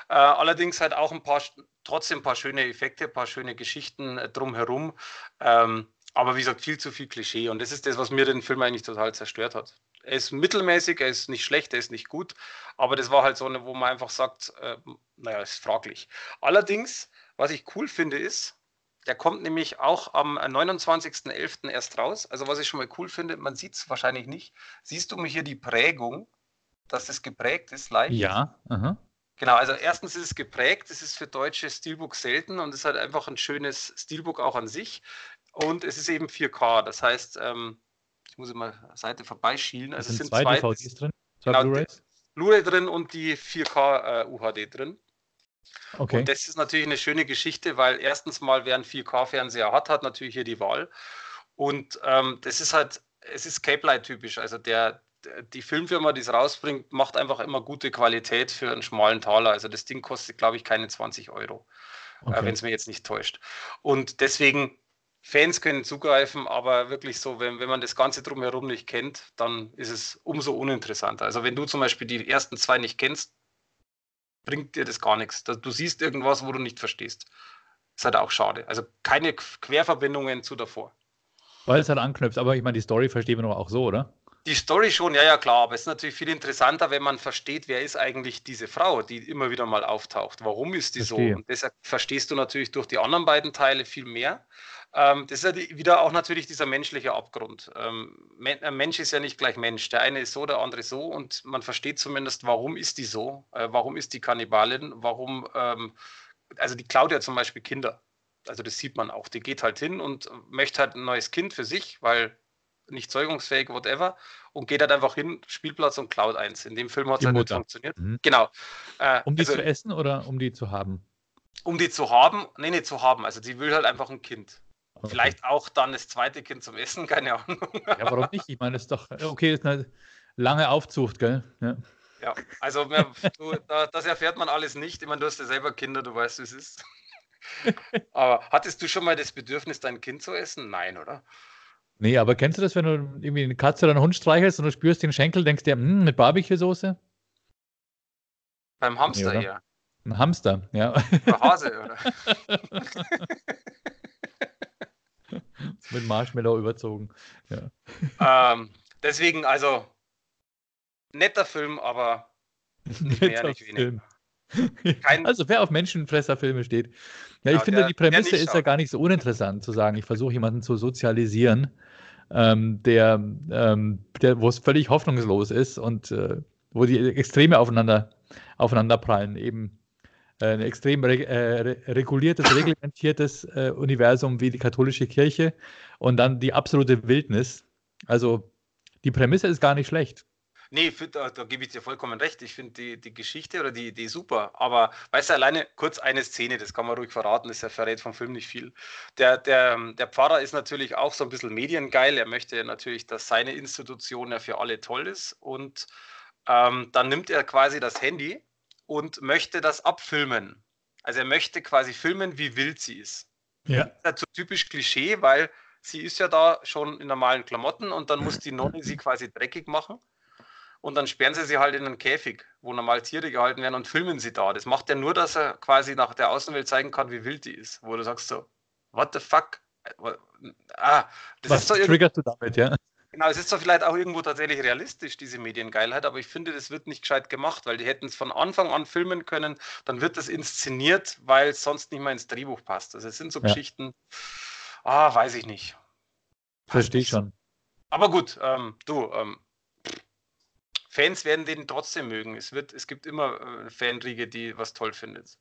Äh, allerdings halt auch ein paar, trotzdem ein paar schöne Effekte, ein paar schöne Geschichten äh, drumherum. Ähm, aber wie gesagt, viel zu viel Klischee. Und das ist das, was mir den Film eigentlich total zerstört hat. Er ist mittelmäßig, er ist nicht schlecht, er ist nicht gut. Aber das war halt so eine, wo man einfach sagt, äh, naja, ist fraglich. Allerdings, was ich cool finde, ist, der kommt nämlich auch am 29.11. erst raus. Also was ich schon mal cool finde, man sieht es wahrscheinlich nicht. Siehst du mir hier die Prägung, dass das geprägt ist leicht? Ja. Aha. Genau, also erstens ist es geprägt, es ist für deutsche Steelbook selten und es ist halt einfach ein schönes Steelbook auch an sich. Und es ist eben 4K, das heißt, ähm, ich muss immer Seite vorbeischielen. Also es sind zwei DVDs drin, zwei genau, Blu-rays. Blu-ray drin und die 4K äh, UHD drin. Okay. Und das ist natürlich eine schöne Geschichte, weil erstens mal, wer einen 4K-Fernseher hat, hat natürlich hier die Wahl. Und ähm, das ist halt, es ist Cape Light typisch. Also der, die Filmfirma, die es rausbringt, macht einfach immer gute Qualität für einen schmalen Taler. Also das Ding kostet, glaube ich, keine 20 Euro, äh, okay. äh, wenn es mir jetzt nicht täuscht. Und deswegen, Fans können zugreifen, aber wirklich so, wenn, wenn man das Ganze drumherum nicht kennt, dann ist es umso uninteressanter. Also wenn du zum Beispiel die ersten zwei nicht kennst, bringt dir das gar nichts. Du siehst irgendwas, wo du nicht verstehst. Ist halt auch schade. Also keine Querverbindungen zu davor. Weil es halt anknüpft, aber ich meine, die Story verstehen wir doch auch so, oder? Die Story schon, ja, ja, klar, aber es ist natürlich viel interessanter, wenn man versteht, wer ist eigentlich diese Frau, die immer wieder mal auftaucht. Warum ist die Verstehe. so? Und deshalb verstehst du natürlich durch die anderen beiden Teile viel mehr. Ähm, das ist ja wieder auch natürlich dieser menschliche Abgrund. Ähm, ein Mensch ist ja nicht gleich Mensch. Der eine ist so, der andere so und man versteht zumindest, warum ist die so? Äh, warum ist die Kannibalin? Warum, ähm, also die klaut ja zum Beispiel Kinder. Also das sieht man auch. Die geht halt hin und möchte halt ein neues Kind für sich, weil nicht zeugungsfähig, whatever, und geht halt einfach hin, Spielplatz und klaut eins. In dem Film hat es halt nicht funktioniert. Mhm. Genau. Äh, um die also, zu essen oder um die zu haben? Um die zu haben? Nee, nee, zu haben. Also sie will halt einfach ein Kind. Vielleicht auch dann das zweite Kind zum Essen, keine Ahnung. Ja, warum nicht? Ich meine, das ist doch, okay, ist eine lange Aufzucht, gell? Ja, ja also du, das erfährt man alles nicht. Ich meine, du hast ja selber Kinder, du weißt, wie es ist. Aber hattest du schon mal das Bedürfnis, dein Kind zu essen? Nein, oder? Nee, aber kennst du das, wenn du irgendwie eine Katze oder einen Hund streichelst und du spürst den Schenkel, denkst dir, hm, mit Barbecue-Soße? Beim Hamster, ja. Ein Hamster, ja. Oder Hase, oder? Mit Marshmallow überzogen. Ja. Ähm, deswegen, also, netter Film, aber nicht mehr, nicht weniger. Kein also wer auf Menschenfresserfilme steht. Ja, ich ja, finde, der, die Prämisse ist ja gar nicht so uninteressant zu sagen, ich versuche jemanden zu sozialisieren, ähm, der, ähm, der wo es völlig hoffnungslos ist und äh, wo die Extreme aufeinander, aufeinander prallen. Eben ein extrem re äh, reguliertes, reglementiertes äh, Universum wie die katholische Kirche und dann die absolute Wildnis. Also die Prämisse ist gar nicht schlecht. Nee, find, da, da, gebe ich dir vollkommen recht. Ich finde die, die Geschichte oder die Idee super. Aber weißt du, alleine kurz eine Szene, das kann man ruhig verraten, das verrät vom Film nicht viel. Der, der, der Pfarrer ist natürlich auch so ein bisschen mediengeil. Er möchte natürlich, dass seine Institution ja für alle toll ist. Und ähm, dann nimmt er quasi das Handy und möchte das abfilmen. Also er möchte quasi filmen, wie wild sie ist. Ja. Das ist halt so typisch Klischee, weil sie ist ja da schon in normalen Klamotten und dann muss die Nonne sie quasi dreckig machen. Und dann sperren sie sie halt in einen Käfig, wo normal Tiere gehalten werden und filmen sie da. Das macht er nur, dass er quasi nach der Außenwelt zeigen kann, wie wild die ist. Wo du sagst so, what the fuck? Ah, das Was ist so triggerst du damit, ja? Genau, es ist zwar vielleicht auch irgendwo tatsächlich realistisch, diese Mediengeilheit, aber ich finde, das wird nicht gescheit gemacht, weil die hätten es von Anfang an filmen können, dann wird das inszeniert, weil es sonst nicht mehr ins Drehbuch passt. Also es sind so ja. Geschichten, ah, weiß ich nicht. Verstehe ich schon. Aber gut, ähm, du, ähm, Fans werden den trotzdem mögen. Es, wird, es gibt immer äh, Fanriege, die was toll findet.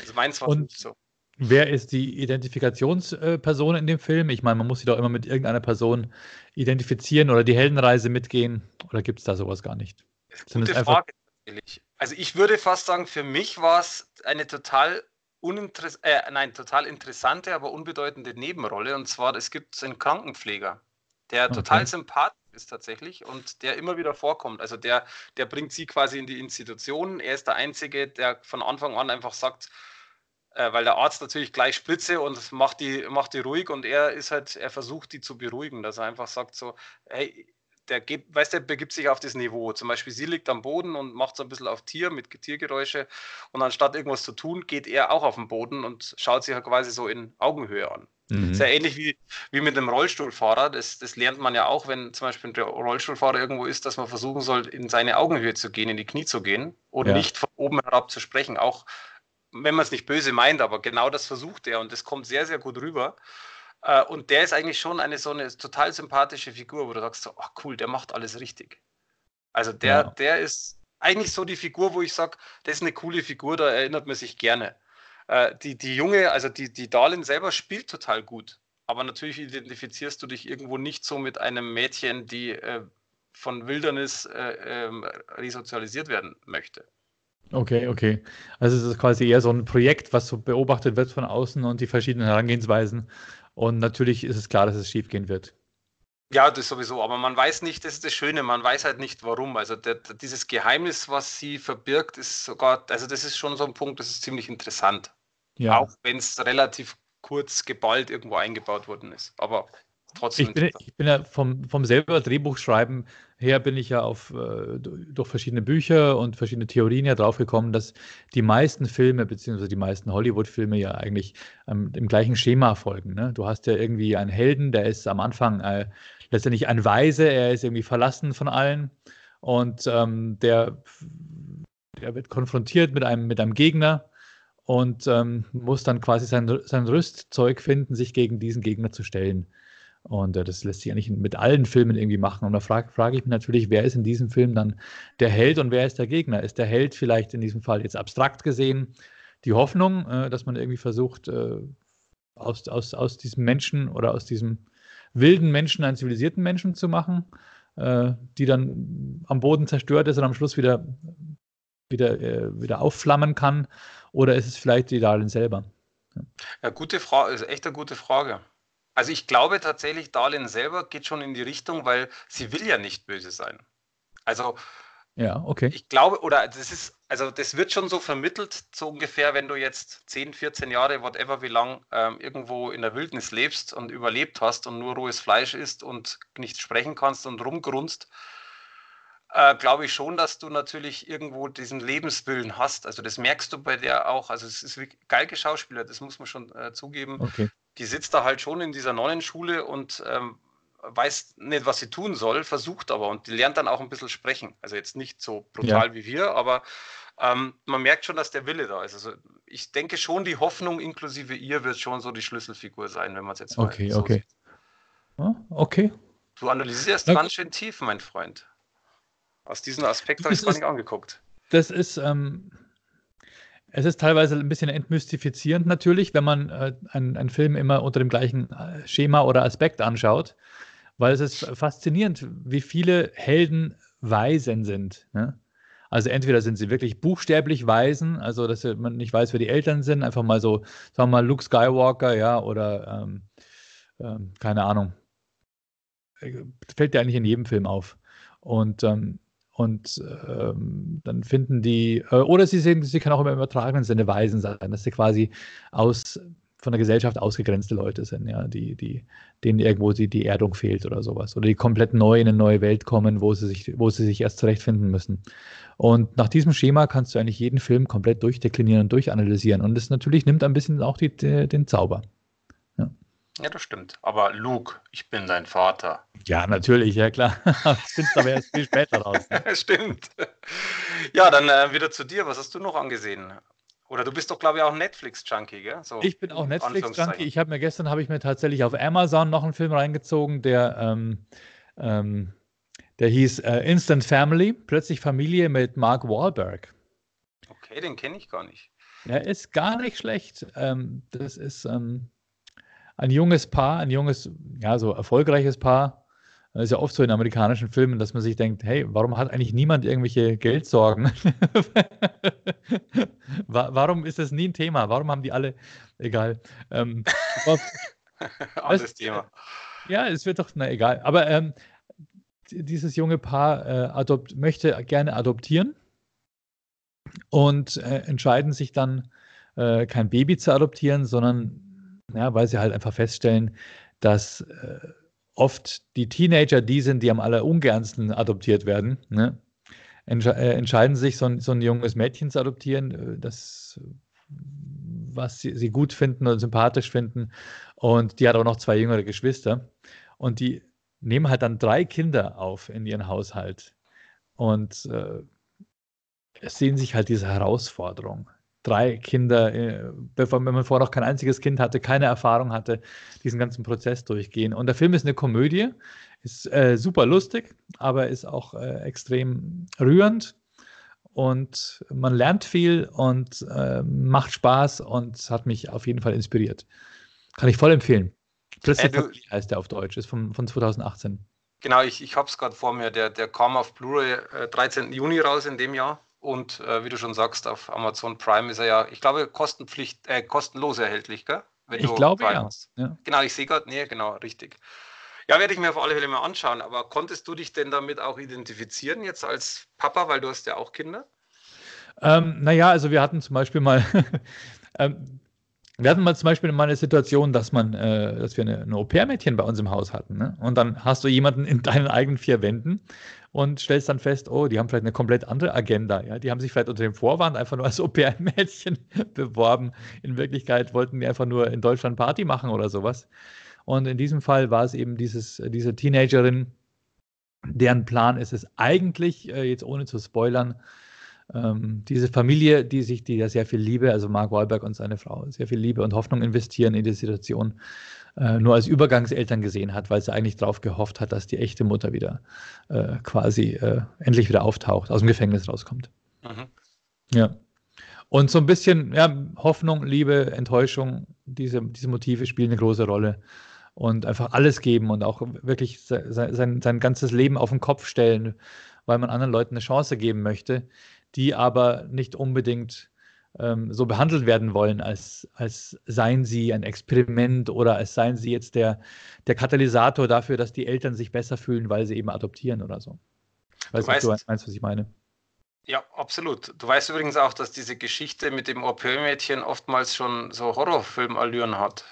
Also meins war nicht so. Wer ist die Identifikationsperson in dem Film? Ich meine, man muss sich doch immer mit irgendeiner Person identifizieren oder die Heldenreise mitgehen. Oder gibt es da sowas gar nicht? Gute Frage natürlich. Also ich würde fast sagen, für mich war es eine total uninteress äh, nein, total interessante, aber unbedeutende Nebenrolle. Und zwar, es gibt einen Krankenpfleger, der okay. total sympathisch ist tatsächlich und der immer wieder vorkommt. Also der, der bringt sie quasi in die Institution. Er ist der Einzige, der von Anfang an einfach sagt, äh, weil der Arzt natürlich gleich spitze und macht die, macht die ruhig und er ist halt, er versucht die zu beruhigen, dass er einfach sagt so, hey, der gibt, weißt der begibt sich auf das Niveau. Zum Beispiel sie liegt am Boden und macht so ein bisschen auf Tier mit Tiergeräusche und anstatt irgendwas zu tun, geht er auch auf den Boden und schaut sich halt quasi so in Augenhöhe an. Mhm. Sehr ähnlich wie, wie mit einem Rollstuhlfahrer. Das, das lernt man ja auch, wenn zum Beispiel ein Rollstuhlfahrer irgendwo ist, dass man versuchen soll, in seine Augenhöhe zu gehen, in die Knie zu gehen und ja. nicht von oben herab zu sprechen. Auch wenn man es nicht böse meint, aber genau das versucht er und das kommt sehr, sehr gut rüber. Äh, und der ist eigentlich schon eine so eine total sympathische Figur, wo du sagst, so, ach cool, der macht alles richtig. Also der, ja. der ist eigentlich so die Figur, wo ich sage, das ist eine coole Figur, da erinnert man sich gerne. Äh, die, die Junge, also die, die Darlin selber spielt total gut. Aber natürlich identifizierst du dich irgendwo nicht so mit einem Mädchen, die äh, von Wildernis äh, ähm, resozialisiert werden möchte. Okay, okay. Also es ist quasi eher so ein Projekt, was so beobachtet wird von außen und die verschiedenen Herangehensweisen. Und natürlich ist es klar, dass es schiefgehen wird. Ja, das sowieso, aber man weiß nicht, das ist das Schöne, man weiß halt nicht warum. Also der, dieses Geheimnis, was sie verbirgt, ist sogar, also das ist schon so ein Punkt, das ist ziemlich interessant. Ja. Auch wenn es relativ kurz geballt irgendwo eingebaut worden ist. Aber trotzdem. Ich bin, ich bin ja vom, vom selber Drehbuchschreiben her bin ich ja auf äh, durch verschiedene Bücher und verschiedene Theorien ja draufgekommen, dass die meisten Filme beziehungsweise die meisten Hollywood-Filme ja eigentlich ähm, dem gleichen Schema folgen. Ne? Du hast ja irgendwie einen Helden, der ist am Anfang äh, letztendlich ein Weise, er ist irgendwie verlassen von allen und ähm, der, der wird konfrontiert mit einem, mit einem Gegner und ähm, muss dann quasi sein, sein Rüstzeug finden, sich gegen diesen Gegner zu stellen. Und äh, das lässt sich eigentlich mit allen Filmen irgendwie machen. Und da frage frag ich mich natürlich, wer ist in diesem Film dann der Held und wer ist der Gegner? Ist der Held vielleicht in diesem Fall jetzt abstrakt gesehen die Hoffnung, äh, dass man irgendwie versucht, äh, aus, aus, aus diesem Menschen oder aus diesem wilden Menschen einen zivilisierten Menschen zu machen, äh, die dann am Boden zerstört ist und am Schluss wieder, wieder, äh, wieder aufflammen kann? Oder ist es vielleicht die Darlin selber? Ja, gute Frage, ist echt eine gute Frage. Also ich glaube tatsächlich, Darlin selber geht schon in die Richtung, weil sie will ja nicht böse sein. Also ja, okay. Ich glaube, oder das ist, also das wird schon so vermittelt, so ungefähr, wenn du jetzt 10, 14 Jahre, whatever wie lang, ähm, irgendwo in der Wildnis lebst und überlebt hast und nur rohes Fleisch isst und nicht sprechen kannst und rumgrunzt, äh, glaube ich schon, dass du natürlich irgendwo diesen Lebenswillen hast. Also das merkst du bei der auch. Also es ist geil geschauspieler, das muss man schon äh, zugeben. Okay die sitzt da halt schon in dieser Nonnenschule und ähm, weiß nicht, was sie tun soll, versucht aber und die lernt dann auch ein bisschen sprechen. Also jetzt nicht so brutal ja. wie wir, aber ähm, man merkt schon, dass der Wille da ist. Also ich denke schon, die Hoffnung inklusive ihr wird schon so die Schlüsselfigur sein, wenn man es jetzt mal okay, so okay. Okay. Du analysierst ganz schön tief, mein Freund. Aus diesem Aspekt habe ich es gar nicht angeguckt. Das ist, ähm, es ist teilweise ein bisschen entmystifizierend natürlich, wenn man äh, einen, einen Film immer unter dem gleichen äh, Schema oder Aspekt anschaut, weil es ist faszinierend, wie viele Helden Weisen sind. Ne? Also entweder sind sie wirklich buchstäblich Weisen, also dass man nicht weiß, wer die Eltern sind, einfach mal so, sagen wir mal Luke Skywalker, ja, oder ähm, ähm, keine Ahnung. Äh, fällt ja eigentlich in jedem Film auf. Und ähm, und ähm, dann finden die, äh, oder sie, sehen, sie können auch im übertragenen Sinne Weisen sein, dass sie quasi aus, von der Gesellschaft ausgegrenzte Leute sind, ja, die, die, denen irgendwo die, die Erdung fehlt oder sowas. Oder die komplett neu in eine neue Welt kommen, wo sie sich, wo sie sich erst zurechtfinden müssen. Und nach diesem Schema kannst du eigentlich jeden Film komplett durchdeklinieren und durchanalysieren. Und das natürlich nimmt ein bisschen auch die, den Zauber. Ja, das stimmt. Aber Luke, ich bin dein Vater. Ja, natürlich, ja klar. Das findest du aber erst viel später raus. Ne? stimmt. Ja, dann äh, wieder zu dir. Was hast du noch angesehen? Oder du bist doch, glaube ich, auch Netflix-Junkie, gell? So, ich bin auch Netflix-Junkie. Ich habe mir gestern, habe ich mir tatsächlich auf Amazon noch einen Film reingezogen, der, ähm, ähm, Der hieß äh, Instant Family, plötzlich Familie mit Mark Wahlberg. Okay, den kenne ich gar nicht. Er ist gar nicht schlecht. Ähm, das ist ähm, ein junges Paar, ein junges, ja, so erfolgreiches Paar. Das ist ja oft so in amerikanischen Filmen, dass man sich denkt, hey, warum hat eigentlich niemand irgendwelche Geldsorgen? warum ist das nie ein Thema? Warum haben die alle, egal. Ähm, Alles Thema. Ja, es wird doch, na egal. Aber ähm, dieses junge Paar äh, adopt, möchte gerne adoptieren und äh, entscheiden sich dann, äh, kein Baby zu adoptieren, sondern ja, weil sie halt einfach feststellen, dass äh, oft die Teenager die sind, die am allerungernsten adoptiert werden. Ne? Entsche äh, entscheiden sich, so ein, so ein, junges Mädchen zu adoptieren, äh, das, was sie, sie, gut finden oder sympathisch finden. Und die hat auch noch zwei jüngere Geschwister. Und die nehmen halt dann drei Kinder auf in ihren Haushalt. Und äh, sehen sich halt diese Herausforderung drei Kinder, äh, bevor, wenn man vorher noch kein einziges Kind hatte, keine Erfahrung hatte, diesen ganzen Prozess durchgehen. Und der Film ist eine Komödie, ist äh, super lustig, aber ist auch äh, extrem rührend und man lernt viel und äh, macht Spaß und hat mich auf jeden Fall inspiriert. Kann ich voll empfehlen. Plötzlich äh, heißt der auf Deutsch, ist von, von 2018. Genau, ich, ich habe es gerade vor mir. Der, der kam auf Blu-ray 13. Äh, Juni raus in dem Jahr. Und äh, wie du schon sagst, auf Amazon Prime ist er ja, ich glaube, kostenpflicht, äh, kostenlos erhältlich, gell? Wenn ich glaube ja. ja. Genau, ich sehe gerade, nee, genau, richtig. Ja, werde ich mir auf alle Fälle mal anschauen. Aber konntest du dich denn damit auch identifizieren, jetzt als Papa, weil du hast ja auch Kinder? Ähm, naja, also wir hatten zum Beispiel mal, ähm, wir hatten mal zum Beispiel mal eine Situation, dass man, äh, dass wir eine, eine Au-pair-Mädchen bei uns im Haus hatten. Ne? Und dann hast du jemanden in deinen eigenen vier Wänden und stellst dann fest, oh, die haben vielleicht eine komplett andere Agenda. Ja? Die haben sich vielleicht unter dem Vorwand einfach nur als Au-pair-Mädchen beworben. In Wirklichkeit wollten die einfach nur in Deutschland Party machen oder sowas. Und in diesem Fall war es eben dieses, diese Teenagerin, deren Plan ist es eigentlich, äh, jetzt ohne zu spoilern, ähm, diese Familie, die sich, die ja sehr viel Liebe, also Mark Wahlberg und seine Frau, sehr viel Liebe und Hoffnung investieren in die Situation, äh, nur als Übergangseltern gesehen hat, weil sie eigentlich darauf gehofft hat, dass die echte Mutter wieder äh, quasi äh, endlich wieder auftaucht, aus dem Gefängnis rauskommt. Mhm. Ja. Und so ein bisschen ja, Hoffnung, Liebe, Enttäuschung, diese, diese Motive spielen eine große Rolle. Und einfach alles geben und auch wirklich sein, sein, sein ganzes Leben auf den Kopf stellen, weil man anderen Leuten eine Chance geben möchte die aber nicht unbedingt ähm, so behandelt werden wollen, als, als seien sie ein Experiment oder als seien sie jetzt der, der Katalysator dafür, dass die Eltern sich besser fühlen, weil sie eben adoptieren oder so. Weißt du, weißt, du meinst, was ich meine? Ja, absolut. Du weißt übrigens auch, dass diese Geschichte mit dem Au-pair-Mädchen oftmals schon so Horrorfilmallüren hat.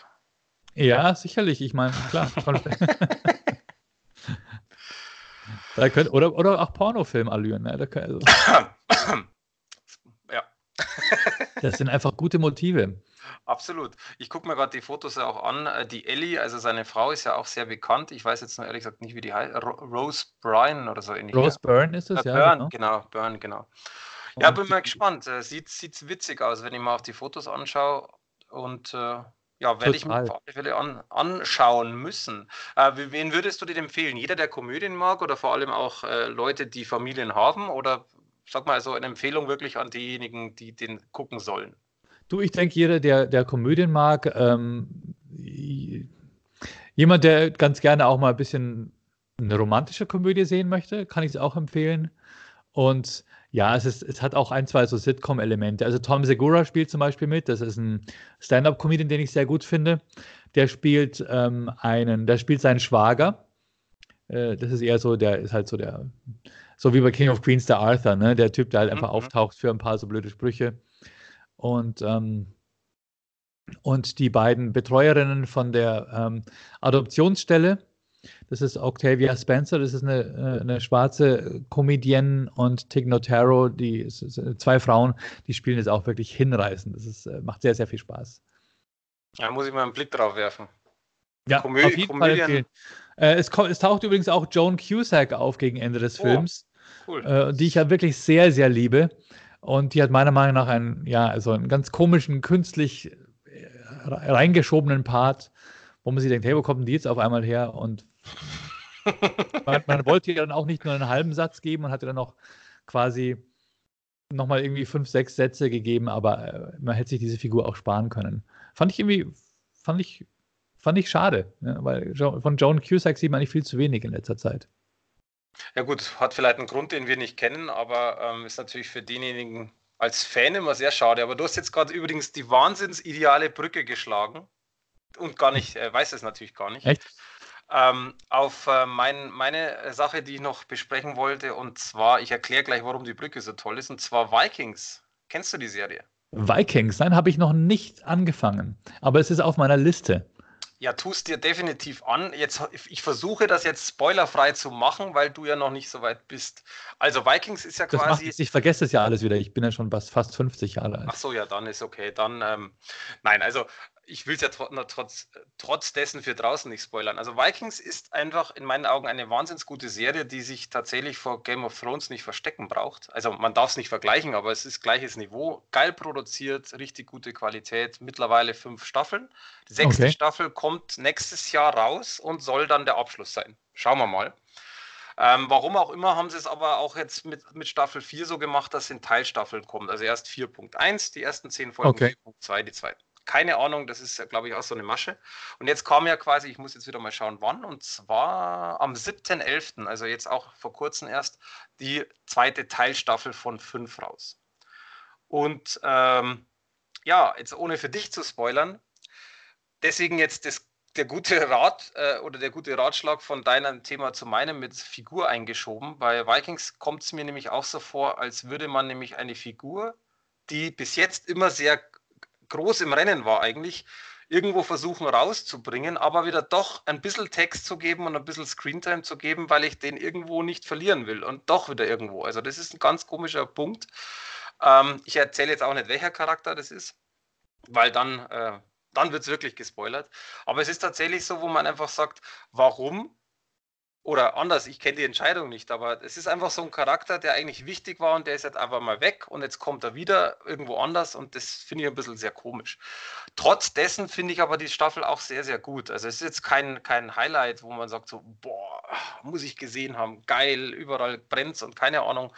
Ja, sicherlich. Ich meine, klar. Könnt, oder, oder auch Pornofilm-Allüren. Ne? Also. das sind einfach gute Motive. Absolut. Ich gucke mir gerade die Fotos auch an. Äh, die Ellie, also seine Frau, ist ja auch sehr bekannt. Ich weiß jetzt nur ehrlich gesagt nicht, wie die heißt. Rose Bryan oder so ähnlich. Rose Byrne ist es, äh, ja. Byrne, genau. genau, Byrne, genau. Ja, bin mal gespannt. Äh, sieht, sieht witzig aus, wenn ich mal auf die Fotos anschaue. Und äh, ja, werde ich mir auf alle Fälle an, anschauen müssen. Äh, wen würdest du dir empfehlen? Jeder, der Komödien mag oder vor allem auch äh, Leute, die Familien haben? Oder sag mal so eine Empfehlung wirklich an diejenigen, die den gucken sollen? Du, ich denke, jeder, der, der Komödien mag, ähm, jemand, der ganz gerne auch mal ein bisschen eine romantische Komödie sehen möchte, kann ich es auch empfehlen. Und ja, es, ist, es hat auch ein, zwei so Sitcom-Elemente. Also Tom Segura spielt zum Beispiel mit. Das ist ein Stand-up-Comedian, den ich sehr gut finde. Der spielt ähm, einen, der spielt seinen Schwager. Äh, das ist eher so, der ist halt so der, so wie bei King of Queens der Arthur, ne? Der Typ, der halt einfach mhm. auftaucht für ein paar so blöde Sprüche. Und ähm, und die beiden Betreuerinnen von der ähm, Adoptionsstelle, das ist Octavia Spencer, das ist eine, äh, eine schwarze Comedienne und Tig Notaro, die zwei Frauen, die spielen jetzt auch wirklich hinreißend. Das ist, äh, macht sehr, sehr viel Spaß. Da muss ich mal einen Blick drauf werfen. Ja, Komö auf jeden Komödien. Fall empfehlen. Äh, es, es, taucht übrigens auch Joan Cusack auf gegen Ende des oh, Films, cool. äh, die ich ja wirklich sehr, sehr liebe. Und die hat meiner Meinung nach einen, ja, also einen ganz komischen, künstlich äh, reingeschobenen Part, wo man sich denkt, hey, wo kommen die jetzt auf einmal her? Und man, man, wollte ja dann auch nicht nur einen halben Satz geben, man hatte dann noch quasi nochmal irgendwie fünf, sechs Sätze gegeben, aber äh, man hätte sich diese Figur auch sparen können. Fand ich irgendwie, fand ich, fand ich schade, ne? weil von Joan Cusack sieht man nicht viel zu wenig in letzter Zeit. Ja gut, hat vielleicht einen Grund, den wir nicht kennen, aber ähm, ist natürlich für denjenigen als Fan immer sehr schade. Aber du hast jetzt gerade übrigens die wahnsinnsideale Brücke geschlagen und gar nicht, äh, weiß es natürlich gar nicht. Echt? Ähm, auf äh, mein, meine Sache, die ich noch besprechen wollte, und zwar, ich erkläre gleich, warum die Brücke so toll ist, und zwar Vikings. Kennst du die Serie? Vikings, nein, habe ich noch nicht angefangen, aber es ist auf meiner Liste. Ja, tust dir definitiv an. Jetzt, ich versuche das jetzt spoilerfrei zu machen, weil du ja noch nicht so weit bist. Also Vikings ist ja das quasi. ich vergesse es ja alles wieder. Ich bin ja schon fast 50 Jahre alt. Ach so, ja, dann ist okay. Dann, ähm, nein, also ich will es ja trotz, trotz dessen für draußen nicht spoilern. Also Vikings ist einfach in meinen Augen eine wahnsinnig gute Serie, die sich tatsächlich vor Game of Thrones nicht verstecken braucht. Also man darf es nicht vergleichen, aber es ist gleiches Niveau. Geil produziert, richtig gute Qualität. Mittlerweile fünf Staffeln. Die sechste okay. Staffel kommt nächstes Jahr raus und soll dann der Abschluss sein. Schauen wir mal. Ähm, warum auch immer, haben sie es aber auch jetzt mit, mit Staffel 4 so gemacht, dass in Teilstaffeln kommt. Also erst 4.1, die ersten 10 Folgen, okay. 4.2, die zweiten keine Ahnung, das ist, glaube ich, auch so eine Masche. Und jetzt kam ja quasi, ich muss jetzt wieder mal schauen, wann, und zwar am 7.11., also jetzt auch vor kurzem erst, die zweite Teilstaffel von 5 raus. Und ähm, ja, jetzt ohne für dich zu spoilern, deswegen jetzt das, der gute Rat äh, oder der gute Ratschlag von deinem Thema zu meinem mit Figur eingeschoben. Bei Vikings kommt es mir nämlich auch so vor, als würde man nämlich eine Figur, die bis jetzt immer sehr groß im Rennen war eigentlich, irgendwo versuchen rauszubringen, aber wieder doch ein bisschen Text zu geben und ein bisschen Screentime zu geben, weil ich den irgendwo nicht verlieren will und doch wieder irgendwo. Also das ist ein ganz komischer Punkt. Ähm, ich erzähle jetzt auch nicht, welcher Charakter das ist, weil dann, äh, dann wird es wirklich gespoilert. Aber es ist tatsächlich so, wo man einfach sagt, warum oder anders, ich kenne die Entscheidung nicht, aber es ist einfach so ein Charakter, der eigentlich wichtig war und der ist jetzt einfach mal weg und jetzt kommt er wieder irgendwo anders und das finde ich ein bisschen sehr komisch. Trotz dessen finde ich aber die Staffel auch sehr, sehr gut. Also es ist jetzt kein, kein Highlight, wo man sagt so, boah, muss ich gesehen haben, geil, überall brennt und keine Ahnung,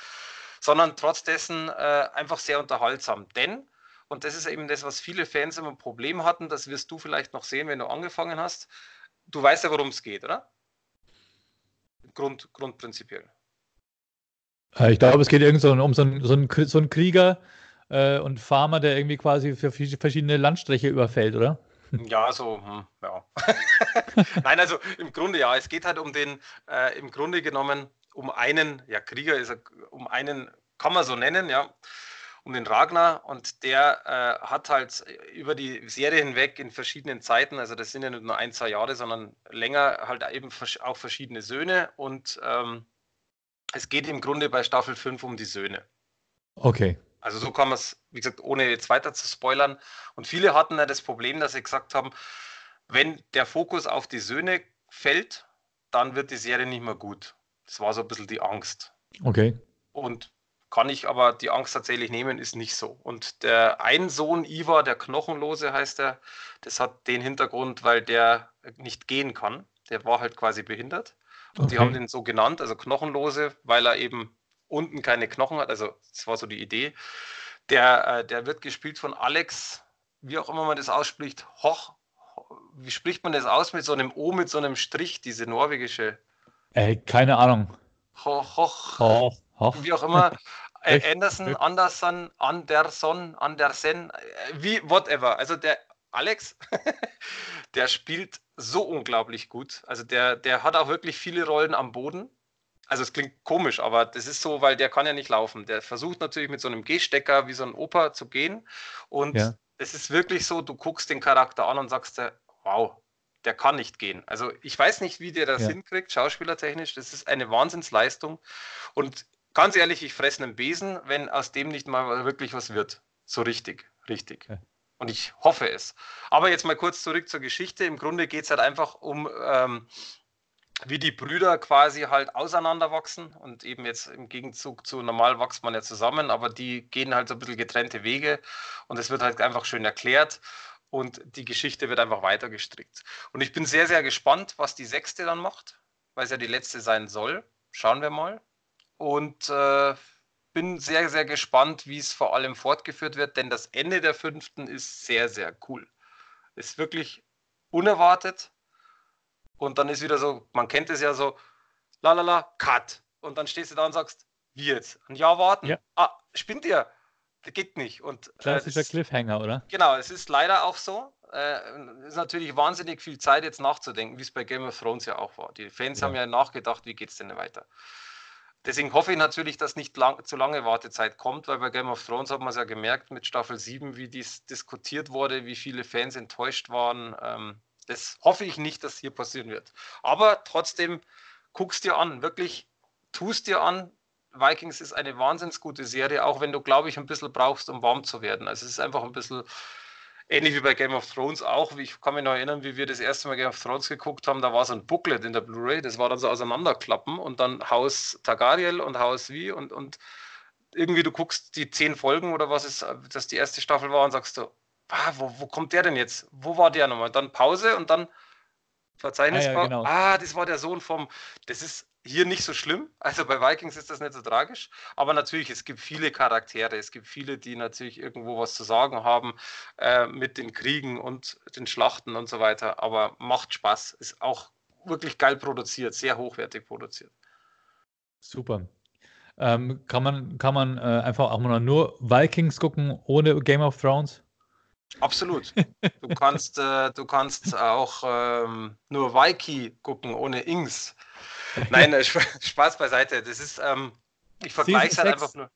sondern trotz dessen äh, einfach sehr unterhaltsam. Denn, und das ist eben das, was viele Fans immer ein Problem hatten, das wirst du vielleicht noch sehen, wenn du angefangen hast, du weißt ja, worum es geht, oder? Grund, grundprinzipiell. Äh, ich glaube, es geht irgendwie so um so einen, so einen, so einen Krieger äh, und Farmer, der irgendwie quasi für verschiedene Landstriche überfällt, oder? Ja, so, hm, ja. Nein, also im Grunde ja, es geht halt um den, äh, im Grunde genommen um einen, ja, Krieger ist er, um einen, kann man so nennen, ja, um den Ragnar und der äh, hat halt über die Serie hinweg in verschiedenen Zeiten, also das sind ja nicht nur ein, zwei Jahre, sondern länger halt eben auch verschiedene Söhne und ähm, es geht im Grunde bei Staffel 5 um die Söhne. Okay. Also so kann man es, wie gesagt, ohne jetzt weiter zu spoilern. Und viele hatten ja das Problem, dass sie gesagt haben, wenn der Fokus auf die Söhne fällt, dann wird die Serie nicht mehr gut. Das war so ein bisschen die Angst. Okay. Und kann ich aber die Angst tatsächlich nehmen, ist nicht so. Und der ein Sohn, Ivar, der Knochenlose heißt er, das hat den Hintergrund, weil der nicht gehen kann. Der war halt quasi behindert. Und okay. die haben den so genannt, also Knochenlose, weil er eben unten keine Knochen hat. Also das war so die Idee. Der, äh, der wird gespielt von Alex, wie auch immer man das ausspricht, Hoch. Wie spricht man das aus mit so einem O, mit so einem Strich, diese norwegische? Ey, keine Ahnung. Hoch, hoch. hoch. Hoch. Wie auch immer. Äh, Anderson, Anderson, Anderson, Andersen, äh, wie, whatever. Also der Alex, der spielt so unglaublich gut. Also der, der hat auch wirklich viele Rollen am Boden. Also es klingt komisch, aber das ist so, weil der kann ja nicht laufen. Der versucht natürlich mit so einem Gehstecker wie so ein Opa zu gehen. Und ja. es ist wirklich so, du guckst den Charakter an und sagst dir, wow, der kann nicht gehen. Also ich weiß nicht, wie der das ja. hinkriegt, schauspielertechnisch. Das ist eine Wahnsinnsleistung. Und ganz ehrlich, ich fresse einen Besen, wenn aus dem nicht mal wirklich was wird. So richtig, richtig. Okay. Und ich hoffe es. Aber jetzt mal kurz zurück zur Geschichte. Im Grunde geht es halt einfach um, ähm, wie die Brüder quasi halt auseinanderwachsen. Und eben jetzt im Gegenzug zu normal wächst man ja zusammen, aber die gehen halt so ein bisschen getrennte Wege. Und es wird halt einfach schön erklärt. Und die Geschichte wird einfach weiter gestrickt. Und ich bin sehr, sehr gespannt, was die sechste dann macht weil es ja die letzte sein soll. Schauen wir mal. Und äh, bin sehr, sehr gespannt, wie es vor allem fortgeführt wird, denn das Ende der fünften ist sehr, sehr cool. Ist wirklich unerwartet. Und dann ist wieder so, man kennt es ja so, la la la, cut. Und dann stehst du da und sagst, wie jetzt? Ein Jahr warten? Ja. Ah, spinnt ihr? Das geht nicht. Und, äh, Klassischer äh, Cliffhanger, oder? Genau, es ist leider auch so. Äh, es ist natürlich wahnsinnig viel Zeit jetzt nachzudenken, wie es bei Game of Thrones ja auch war. Die Fans ja. haben ja nachgedacht, wie geht es denn weiter. Deswegen hoffe ich natürlich, dass nicht lang, zu lange Wartezeit kommt, weil bei Game of Thrones hat man es ja gemerkt mit Staffel 7, wie dies diskutiert wurde, wie viele Fans enttäuscht waren. Ähm, das hoffe ich nicht, dass hier passieren wird. Aber trotzdem, guckst dir an, wirklich tust dir an. Vikings ist eine wahnsinnig gute Serie, auch wenn du, glaube ich, ein bisschen brauchst, um warm zu werden. Also es ist einfach ein bisschen ähnlich wie bei Game of Thrones auch. Ich kann mich noch erinnern, wie wir das erste Mal Game of Thrones geguckt haben. Da war so ein Booklet in der Blu-ray, das war dann so auseinanderklappen und dann Haus Targaryen und Haus wie und, und irgendwie du guckst die zehn Folgen oder was ist, das die erste Staffel war und sagst du, wo, wo kommt der denn jetzt? Wo war der nochmal? Dann Pause und dann Verzeichnis. Ah, ja, genau. ah, das war der Sohn vom. Das ist hier nicht so schlimm. Also bei Vikings ist das nicht so tragisch. Aber natürlich, es gibt viele Charaktere. Es gibt viele, die natürlich irgendwo was zu sagen haben äh, mit den Kriegen und den Schlachten und so weiter. Aber macht Spaß. Ist auch wirklich geil produziert, sehr hochwertig produziert. Super. Ähm, kann man, kann man äh, einfach auch mal nur Vikings gucken ohne Game of Thrones? Absolut. Du kannst, äh, du kannst auch ähm, nur Waiki gucken ohne Ings. Nein, äh, Spaß beiseite. Das ist, ähm, ich vergleiche es halt einfach nur.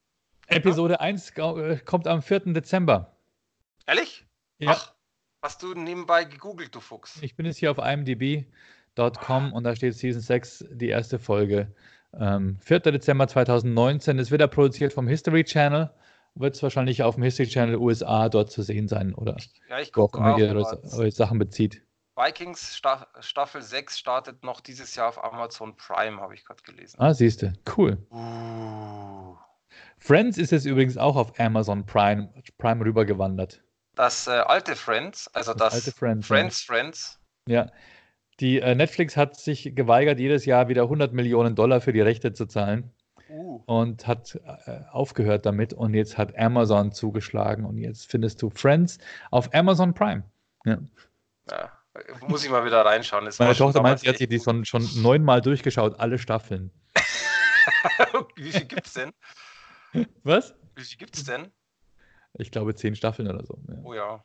Episode ja? 1 äh, kommt am 4. Dezember. Ehrlich? Ja. Ach, hast du nebenbei gegoogelt, du Fuchs? Ich bin jetzt hier auf imdb.com und da steht Season 6, die erste Folge. Ähm, 4. Dezember 2019. Es wird ja produziert vom History Channel. Wird es wahrscheinlich auf dem History Channel USA dort zu sehen sein, oder? Ja, ich gucke auch. Ihr eure Sachen bezieht. Vikings Staffel 6 startet noch dieses Jahr auf Amazon Prime, habe ich gerade gelesen. Ah, siehst du. Cool. Uh. Friends ist jetzt übrigens auch auf Amazon Prime, Prime rübergewandert. Das äh, alte Friends, also das, das alte Friends, Friends, ja. Friends. Ja. Die äh, Netflix hat sich geweigert, jedes Jahr wieder 100 Millionen Dollar für die Rechte zu zahlen. Uh. Und hat äh, aufgehört damit und jetzt hat Amazon zugeschlagen und jetzt findest du Friends auf Amazon Prime. Ja. ja muss ich mal wieder reinschauen. Das Meine Tochter meint, sie hat sich die schon, schon neunmal durchgeschaut, alle Staffeln. Wie viel gibt es denn? Was? Wie viel gibt es denn? Ich glaube zehn Staffeln oder so. Ja. Oh ja.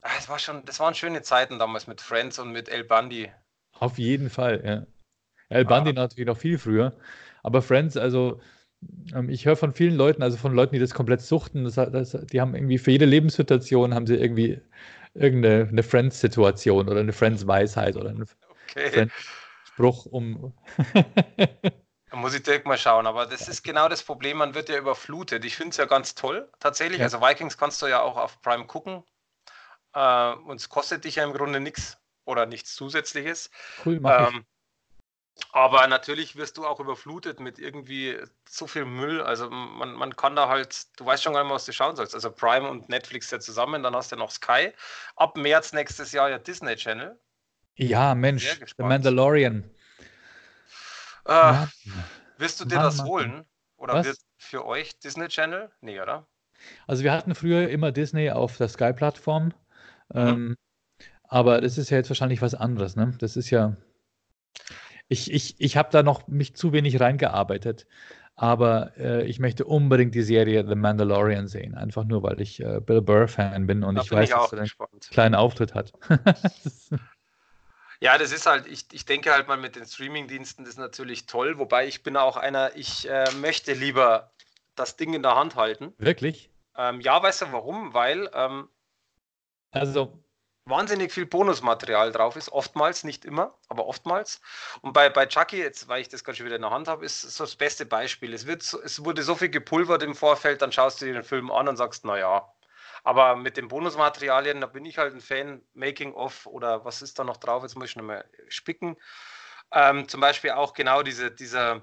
Ah, das, war schon, das waren schöne Zeiten damals mit Friends und mit El Bundy. Auf jeden Fall, ja. El Bundy ah. natürlich noch viel früher. Aber Friends, also ähm, ich höre von vielen Leuten, also von Leuten, die das komplett suchten, das, das, die haben irgendwie für jede Lebenssituation haben sie irgendwie irgendeine Friends-Situation oder eine Friends-Weisheit oder einen okay. Friends-Spruch um. da muss ich direkt mal schauen, aber das ist genau das Problem, man wird ja überflutet. Ich finde es ja ganz toll, tatsächlich. Ja. Also Vikings kannst du ja auch auf Prime gucken. Äh, und es kostet dich ja im Grunde nichts oder nichts Zusätzliches. Cool, mach ähm, aber natürlich wirst du auch überflutet mit irgendwie so viel Müll. Also man, man kann da halt, du weißt schon gar nicht mehr, was du schauen sollst. Also Prime und Netflix ja zusammen, dann hast du ja noch Sky. Ab März nächstes Jahr ja Disney Channel. Ja, Mensch, The Mandalorian. Äh, wirst du dir Mann, das holen? Mann. Oder was? wird für euch Disney Channel? Nee, oder? Also wir hatten früher immer Disney auf der Sky-Plattform. Mhm. Ähm, aber das ist ja jetzt wahrscheinlich was anderes, ne? Das ist ja ich, ich, ich habe da noch mich zu wenig reingearbeitet. Aber äh, ich möchte unbedingt die Serie The Mandalorian sehen. Einfach nur, weil ich äh, Bill Burr-Fan bin und da ich bin weiß, ich dass er einen kleinen Auftritt hat. ja, das ist halt, ich, ich denke halt mal mit den Streaming-Diensten ist natürlich toll. Wobei ich bin auch einer, ich äh, möchte lieber das Ding in der Hand halten. Wirklich? Ähm, ja, weißt du warum? Weil. Ähm, also wahnsinnig viel Bonusmaterial drauf ist, oftmals, nicht immer, aber oftmals. Und bei, bei Chucky, jetzt, weil ich das gerade schon wieder in der Hand habe, ist so das beste Beispiel. Es, wird so, es wurde so viel gepulvert im Vorfeld, dann schaust du dir den Film an und sagst, naja. Aber mit den Bonusmaterialien, da bin ich halt ein Fan, Making of oder was ist da noch drauf, jetzt muss ich noch mal spicken. Ähm, zum Beispiel auch genau diese, dieser,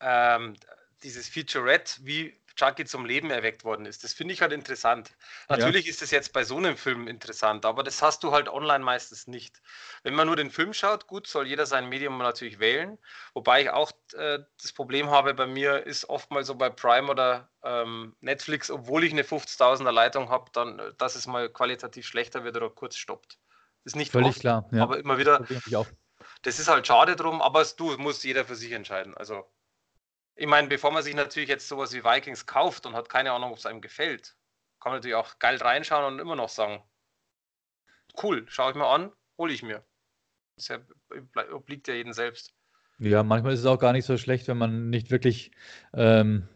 ähm, dieses Featurette, wie Chucky zum Leben erweckt worden ist. Das finde ich halt interessant. Natürlich ja. ist es jetzt bei so einem Film interessant, aber das hast du halt online meistens nicht. Wenn man nur den Film schaut, gut, soll jeder sein Medium natürlich wählen. Wobei ich auch äh, das Problem habe bei mir, ist oftmals so bei Prime oder ähm, Netflix, obwohl ich eine 50.000er Leitung habe, dann, äh, dass es mal qualitativ schlechter wird oder kurz stoppt. Das ist nicht Völlig oft, klar, ja. aber immer wieder. Das ist halt schade drum, aber es, du, muss jeder für sich entscheiden. Also ich meine, bevor man sich natürlich jetzt sowas wie Vikings kauft und hat keine Ahnung, ob es einem gefällt, kann man natürlich auch geil reinschauen und immer noch sagen, cool, schaue ich mir an, hole ich mir. Das obliegt ja jedem selbst. Ja, manchmal ist es auch gar nicht so schlecht, wenn man nicht wirklich, ähm,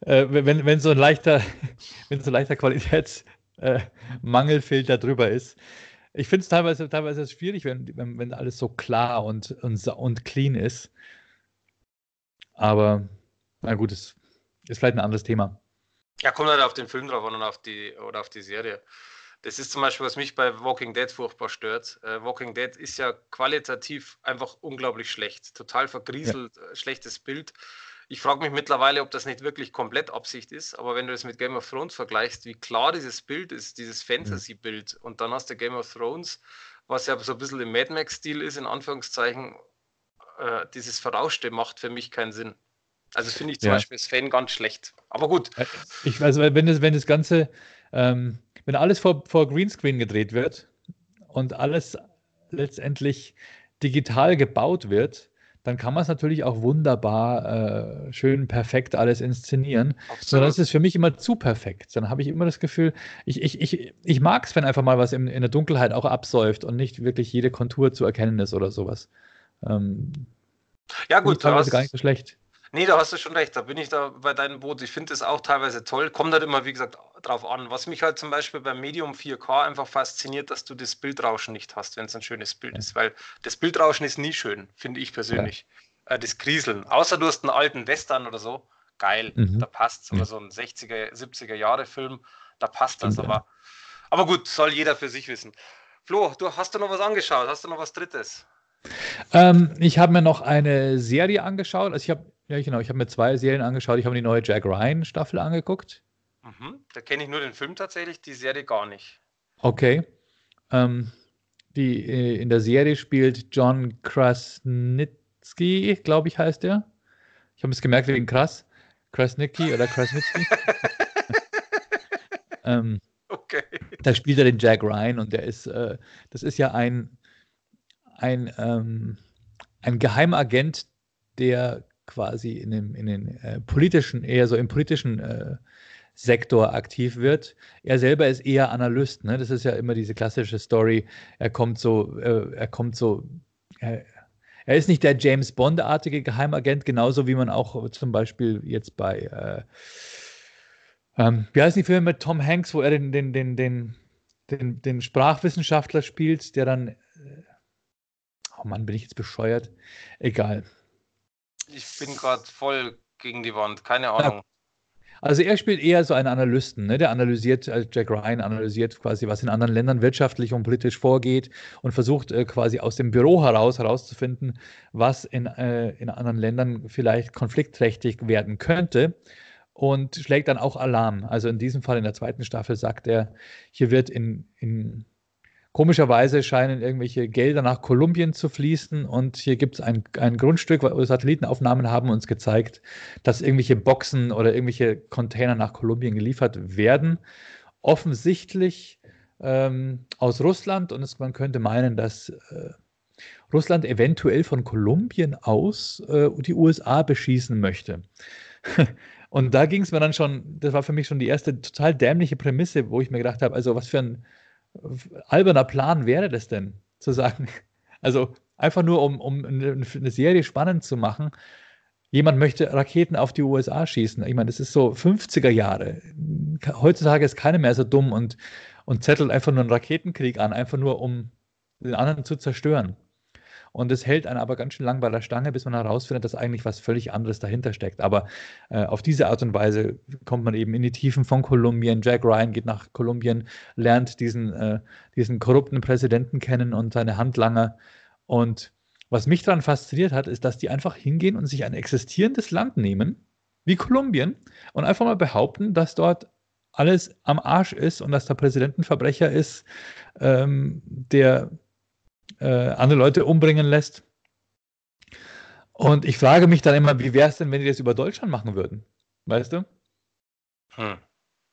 äh, wenn, wenn so ein leichter, wenn so ein leichter Qualitätsmangelfilter äh, drüber ist. Ich finde es teilweise, teilweise schwierig, wenn, wenn, wenn alles so klar und, und, und clean ist. Aber na gut, es ist vielleicht ein anderes Thema. Ja, kommt halt auf den Film drauf an und auf die, oder auf die Serie. Das ist zum Beispiel, was mich bei Walking Dead furchtbar stört. Äh, Walking Dead ist ja qualitativ einfach unglaublich schlecht. Total vergrieselt, ja. Äh, schlechtes Bild. Ich frage mich mittlerweile, ob das nicht wirklich komplett Absicht ist, aber wenn du das mit Game of Thrones vergleichst, wie klar dieses Bild ist, dieses Fantasy-Bild, und dann hast du Game of Thrones, was ja so ein bisschen im Mad Max-Stil ist, in Anführungszeichen, äh, dieses Verrauschte macht für mich keinen Sinn. Also finde ich zum ja. Beispiel als Fan ganz schlecht. Aber gut. Äh, ich weiß, wenn das, wenn das Ganze, ähm, wenn alles vor, vor Greenscreen gedreht wird und alles letztendlich digital gebaut wird, dann kann man es natürlich auch wunderbar, äh, schön perfekt alles inszenieren. Sondern es ist für mich immer zu perfekt. Dann habe ich immer das Gefühl, ich, ich, ich, ich mag es, wenn einfach mal was in, in der Dunkelheit auch absäuft und nicht wirklich jede Kontur zu erkennen ist oder sowas. Ähm, ja, gut, da ist gar nicht so schlecht. Nee, da hast du schon recht. Da bin ich da bei deinem Boot. Ich finde es auch teilweise toll. Kommt halt immer, wie gesagt, drauf an. Was mich halt zum Beispiel beim Medium 4K einfach fasziniert, dass du das Bildrauschen nicht hast, wenn es ein schönes Bild ja. ist. Weil das Bildrauschen ist nie schön, finde ich persönlich. Ja. Äh, das Krieseln. Außer du hast einen alten Western oder so. Geil, mhm. da passt es. Oder so ein 60er, 70er Jahre Film, da passt das. Aber, aber gut, soll jeder für sich wissen. Flo, du hast du noch was angeschaut? Hast du noch was Drittes? Ähm, ich habe mir noch eine Serie angeschaut. Also ich habe, ja genau, ich habe mir zwei Serien angeschaut. Ich habe die neue Jack Ryan Staffel angeguckt. Mhm. Da kenne ich nur den Film tatsächlich, die Serie gar nicht. Okay. Ähm, die, äh, in der Serie spielt John Krasnitzky, glaube ich, heißt er. Ich habe es gemerkt wegen Krass. Krasnicki oder Krasnitzky. ähm, okay. Da spielt er den Jack Ryan und der ist, äh, das ist ja ein ein, ähm, ein Geheimagent, der quasi in, dem, in den äh, politischen, eher so im politischen äh, Sektor aktiv wird. Er selber ist eher Analyst. Ne? Das ist ja immer diese klassische Story. Er kommt so, äh, er kommt so, er, er ist nicht der James Bond-artige Geheimagent, genauso wie man auch zum Beispiel jetzt bei, äh, ähm, wie heißt die Filme mit Tom Hanks, wo er den, den, den, den, den, den Sprachwissenschaftler spielt, der dann Oh Mann, bin ich jetzt bescheuert? Egal. Ich bin gerade voll gegen die Wand, keine Ahnung. Ja. Also er spielt eher so einen Analysten, ne? der analysiert, also Jack Ryan analysiert quasi, was in anderen Ländern wirtschaftlich und politisch vorgeht und versucht äh, quasi aus dem Büro heraus herauszufinden, was in, äh, in anderen Ländern vielleicht konfliktträchtig werden könnte und schlägt dann auch Alarm. Also in diesem Fall in der zweiten Staffel sagt er, hier wird in, in Komischerweise scheinen irgendwelche Gelder nach Kolumbien zu fließen und hier gibt es ein, ein Grundstück, wo Satellitenaufnahmen haben uns gezeigt, dass irgendwelche Boxen oder irgendwelche Container nach Kolumbien geliefert werden. Offensichtlich ähm, aus Russland und es, man könnte meinen, dass äh, Russland eventuell von Kolumbien aus äh, die USA beschießen möchte. und da ging es mir dann schon, das war für mich schon die erste total dämliche Prämisse, wo ich mir gedacht habe, also was für ein alberner Plan wäre das denn, zu sagen, also einfach nur um, um eine Serie spannend zu machen, jemand möchte Raketen auf die USA schießen. Ich meine, das ist so 50er Jahre. Heutzutage ist keiner mehr so dumm und, und zettelt einfach nur einen Raketenkrieg an, einfach nur um den anderen zu zerstören. Und es hält einen aber ganz schön lang bei der Stange, bis man herausfindet, dass eigentlich was völlig anderes dahinter steckt. Aber äh, auf diese Art und Weise kommt man eben in die Tiefen von Kolumbien. Jack Ryan geht nach Kolumbien, lernt diesen, äh, diesen korrupten Präsidenten kennen und seine Handlanger. Und was mich daran fasziniert hat, ist, dass die einfach hingehen und sich ein existierendes Land nehmen, wie Kolumbien und einfach mal behaupten, dass dort alles am Arsch ist und dass der Präsident ein Verbrecher ist, ähm, der äh, andere Leute umbringen lässt. Und ich frage mich dann immer, wie wäre es denn, wenn die das über Deutschland machen würden? Weißt du? Hm.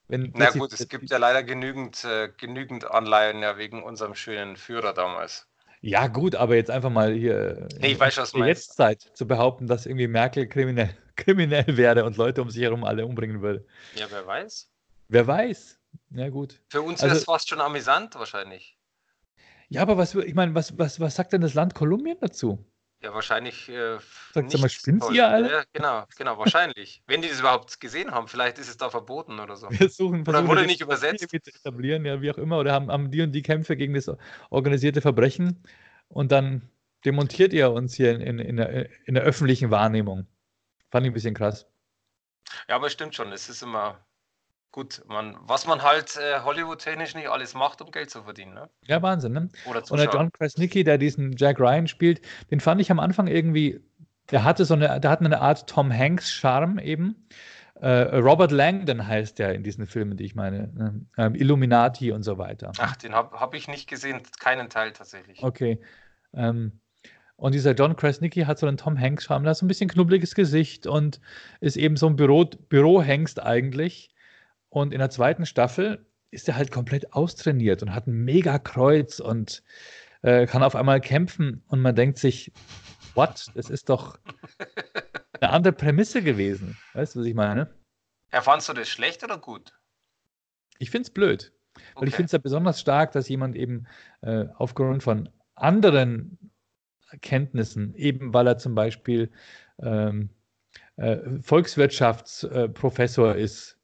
Wenn, Na gut, es gibt ja leider genügend, äh, genügend Anleihen ja wegen unserem schönen Führer damals. Ja, gut, aber jetzt einfach mal hier nee, ich weiß, was in der Jetztzeit zu behaupten, dass irgendwie Merkel kriminell, kriminell wäre und Leute um sich herum alle umbringen würde. Ja, wer weiß. Wer weiß. Ja, gut. Für uns also, ist es fast schon amüsant wahrscheinlich. Ja, aber was, ich meine, was, was, was sagt denn das Land Kolumbien dazu? Ja, wahrscheinlich. Äh, Sagt mal, spinnt ihr alle? Ja, genau, genau, wahrscheinlich. Wenn die das überhaupt gesehen haben, vielleicht ist es da verboten oder so. Wir suchen, oder wurde nicht übersetzt. Etablieren, ja, wie auch immer, oder haben, haben die und die Kämpfe gegen das organisierte Verbrechen und dann demontiert ihr uns hier in, in, in, der, in der öffentlichen Wahrnehmung. Fand ich ein bisschen krass. Ja, aber es stimmt schon. Es ist immer gut, man, was man halt äh, Hollywood-technisch nicht alles macht, um Geld zu verdienen. Ne? Ja, Wahnsinn. Ne? Oder Und der John Krasnicki, der diesen Jack Ryan spielt, den fand ich am Anfang irgendwie, der hatte so eine, der hat eine Art Tom Hanks-Charme eben. Äh, Robert Langdon heißt der in diesen Filmen, die ich meine. Ne? Ähm, Illuminati und so weiter. Ach, den habe hab ich nicht gesehen, keinen Teil tatsächlich. Okay. Ähm, und dieser John Krasnicki hat so einen Tom Hanks-Charme, der hat so ein bisschen knubbeliges Gesicht und ist eben so ein Büro, Bürohengst eigentlich. Und in der zweiten Staffel ist er halt komplett austrainiert und hat ein mega Kreuz und äh, kann auf einmal kämpfen. Und man denkt sich, what? Das ist doch eine andere Prämisse gewesen. Weißt du, was ich meine? Ja, fandst du das schlecht oder gut? Ich finde es blöd. Weil okay. ich finde es ja besonders stark, dass jemand eben äh, aufgrund von anderen Kenntnissen, eben weil er zum Beispiel ähm, äh, Volkswirtschaftsprofessor ist,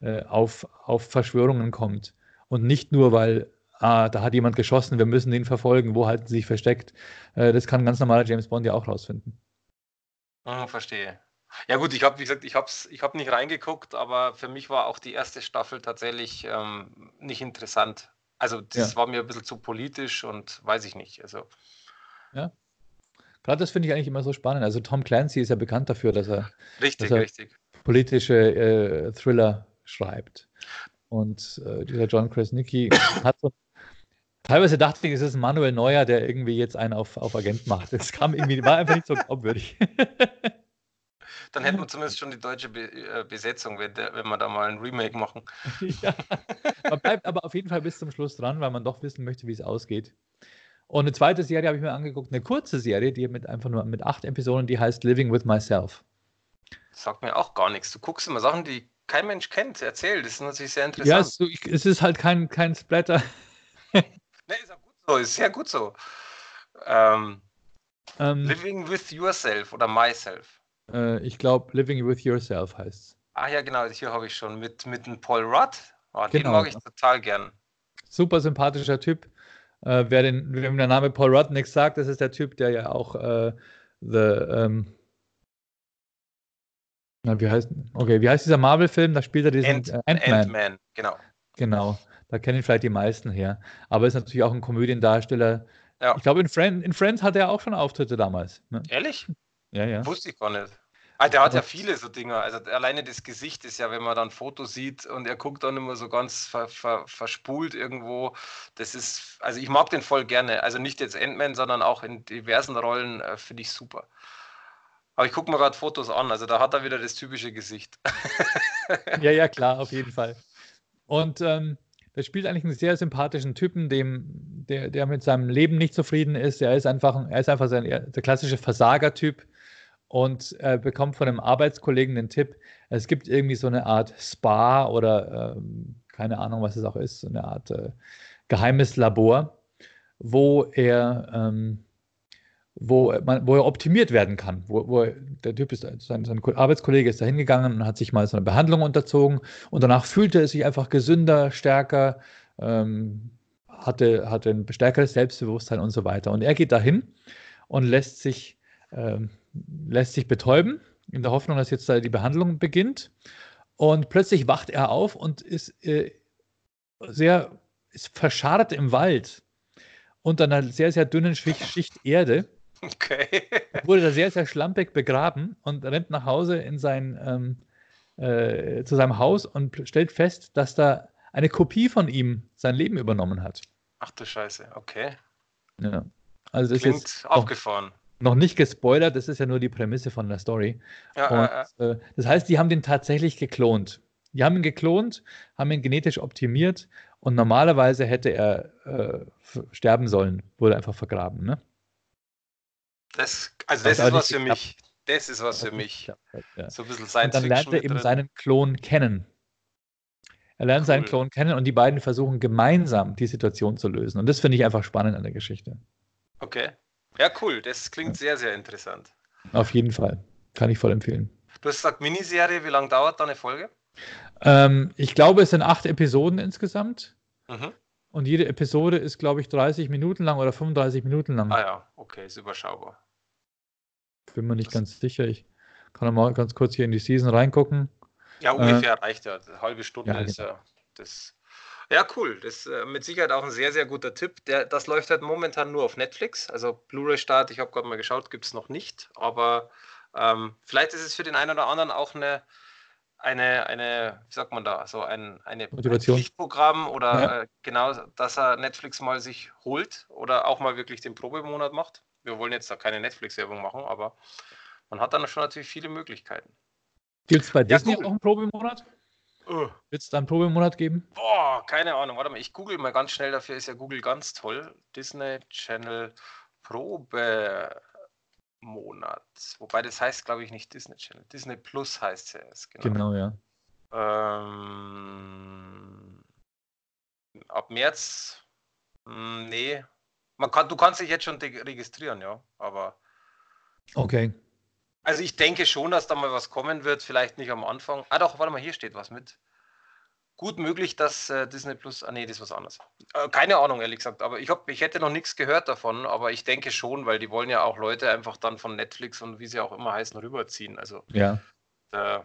äh, auf, auf Verschwörungen kommt. Und nicht nur, weil ah, da hat jemand geschossen, wir müssen den verfolgen, wo halten sie sich versteckt. Äh, das kann ganz normaler James Bond ja auch rausfinden. Oh, verstehe. Ja gut, ich habe, wie gesagt, ich habe ich hab nicht reingeguckt, aber für mich war auch die erste Staffel tatsächlich ähm, nicht interessant. Also das ja. war mir ein bisschen zu politisch und weiß ich nicht. Also. Ja. Gerade das finde ich eigentlich immer so spannend. Also Tom Clancy ist ja bekannt dafür, dass er, richtig, dass er richtig. politische äh, Thriller schreibt. Und äh, dieser John Krasnicki hat so. Teilweise dachte ich, es ist ein Manuel Neuer, der irgendwie jetzt einen auf, auf Agent macht. Das kam irgendwie, war einfach nicht so glaubwürdig. Dann hätten wir zumindest schon die deutsche Be äh, Besetzung, wenn, der, wenn wir da mal ein Remake machen. ja. Man bleibt aber auf jeden Fall bis zum Schluss dran, weil man doch wissen möchte, wie es ausgeht. Und eine zweite Serie habe ich mir angeguckt, eine kurze Serie, die mit einfach nur mit acht Episoden, die heißt Living with Myself. Das sagt mir auch gar nichts. Du guckst immer Sachen, die kein Mensch kennt. Erzähl, das ist natürlich sehr interessant. Ja, es, es ist halt kein, kein Splatter. ne, ist auch gut so, ist sehr gut so. Ähm, ähm, living with yourself oder myself. Äh, ich glaube, Living with yourself heißt es. Ah ja, genau, hier habe ich schon mit, mit dem Paul Rudd. Oh, genau. Den mag ich total gern. Super sympathischer Typ. Äh, wer den, wem der Name Paul Rudd nichts sagt, das ist der Typ, der ja auch äh, The, ähm, na, wie heißt, okay, wie heißt dieser Marvel-Film? Da spielt er diesen Ant, äh, Ant-Man. Ant-Man, genau. Genau, da kennen ihn vielleicht die meisten her. Aber ist natürlich auch ein Komödiendarsteller. Ja. Ich glaube, in, Friend, in Friends hatte er auch schon Auftritte damals. Ne? Ehrlich? Ja, ja. Wusste ich gar nicht. Ah, der hat ja viele so Dinge. Also alleine das Gesicht ist ja, wenn man dann Fotos sieht und er guckt dann immer so ganz ver, ver, verspult irgendwo. Das ist, also ich mag den voll gerne. Also nicht jetzt Ant-Man, sondern auch in diversen Rollen äh, finde ich super. Aber ich gucke mir gerade Fotos an, also da hat er wieder das typische Gesicht. ja, ja, klar, auf jeden Fall. Und ähm, der spielt eigentlich einen sehr sympathischen Typen, dem, der, der mit seinem Leben nicht zufrieden ist. Er ist einfach, er ist einfach sein, der klassische Versagertyp und er bekommt von einem Arbeitskollegen den Tipp, es gibt irgendwie so eine Art Spa oder ähm, keine Ahnung, was es auch ist, so eine Art äh, geheimes Labor, wo er ähm, wo, man, wo er optimiert werden kann. Wo, wo der Typ ist, sein, sein, Arbeitskollege ist da hingegangen und hat sich mal so eine Behandlung unterzogen und danach fühlte er sich einfach gesünder, stärker, ähm, hatte, hatte ein stärkeres Selbstbewusstsein und so weiter. Und er geht dahin und lässt sich, ähm, lässt sich betäuben, in der Hoffnung, dass jetzt da die Behandlung beginnt. Und plötzlich wacht er auf und ist äh, sehr ist verscharrt im Wald unter einer sehr, sehr dünnen Schicht, Schicht Erde Okay. wurde da sehr, sehr schlampig begraben und rennt nach Hause in sein, ähm, äh, zu seinem Haus und stellt fest, dass da eine Kopie von ihm sein Leben übernommen hat. Ach du Scheiße, okay. Ja. Also das Klingt ist aufgefahren. Noch, noch nicht gespoilert, das ist ja nur die Prämisse von der Story. Ja, und, äh, äh, das heißt, die haben den tatsächlich geklont. Die haben ihn geklont, haben ihn genetisch optimiert und normalerweise hätte er äh, sterben sollen, wurde einfach vergraben. Ne? Das, also das Hat ist was für mich. Das ist was für mich. Ja. So ein bisschen Und Science dann lernt er eben drin. seinen Klon kennen. Er lernt seinen Cool. Klon kennen und die beiden versuchen gemeinsam die Situation zu lösen. Und das finde ich einfach spannend an der Geschichte. Okay. Ja, cool. Das klingt sehr, sehr interessant. Auf jeden Fall. Kann ich voll empfehlen. Du hast gesagt, Miniserie, wie lange dauert da eine Folge? Ähm, ich glaube, es sind acht Episoden insgesamt. Mhm. Und jede Episode ist, glaube ich, 30 Minuten lang oder 35 Minuten lang. Ah ja, okay, ist überschaubar. Bin mir nicht ganz sicher. Ich kann mal ganz kurz hier in die Season reingucken. Ja, ungefähr reicht ja. Eine halbe Stunde ja, ist genau. ja das. Ja, cool. Das ist äh, mit Sicherheit auch ein sehr, sehr guter Tipp. Der, das läuft halt momentan nur auf Netflix. Also Blu-ray-Start, ich habe gerade mal geschaut, gibt es noch nicht. Aber ähm, vielleicht ist es für den einen oder anderen auch eine, eine, eine wie sagt man da, so ein, eine, ein Motivation. Pflichtprogramm oder Ja. äh, genau, dass er Netflix mal sich holt oder auch mal wirklich den Probemonat macht. Wir wollen jetzt da keine Netflix-Werbung machen, aber man hat dann schon natürlich viele Möglichkeiten. Gibt es bei Ja, Disney cool. auch einen Probemonat? Uh. Wird es da einen Probemonat geben? Boah, keine Ahnung. Warte mal, ich google mal ganz schnell. Dafür ist ja Google ganz toll. Disney Channel Probemonat. Wobei das heißt, glaube ich, nicht Disney Channel. Disney Plus heißt es. Genau. Genau, ja. Ähm, ab März. Hm, nee. Man kann, du kannst dich jetzt schon registrieren, ja. Aber. Okay. Also ich denke schon, dass da mal was kommen wird, vielleicht nicht am Anfang. Ah doch, warte mal, hier steht was mit. Gut möglich, dass äh, Disney Plus, ah nee, das ist was anderes. Äh, keine Ahnung, ehrlich gesagt, aber ich, hab, ich hätte noch nichts gehört davon, aber ich denke schon, weil die wollen ja auch Leute einfach dann von Netflix und wie sie auch immer heißen, rüberziehen. Also Ja. äh,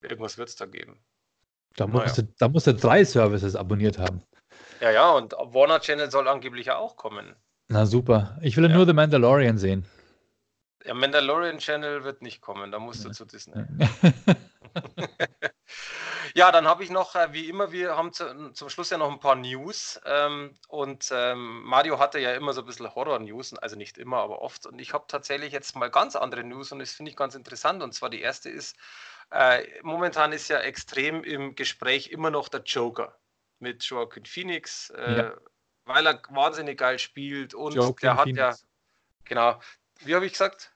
irgendwas wird es da geben. Da Naja. musst, du, da musst du drei Services abonniert haben. Ja, ja, und Warner Channel soll angeblich ja auch kommen. Na super. Ich will ja nur The Mandalorian sehen. Der Mandalorian Channel wird nicht kommen, da musst du Ja. zu Disney. Ja, dann habe ich noch, äh, wie immer, wir haben zu, zum Schluss ja noch ein paar News. Ähm, und ähm, Mario hatte ja immer so ein bisschen Horror-News, also nicht immer, aber oft. Und ich habe tatsächlich jetzt mal ganz andere News und das finde ich ganz interessant. Und zwar die erste ist, äh, momentan ist ja extrem im Gespräch immer noch der Joker mit Joaquin Phoenix, äh, Ja. weil er wahnsinnig geil spielt und Joaquin der hat Phoenix. ja, genau, wie habe ich gesagt?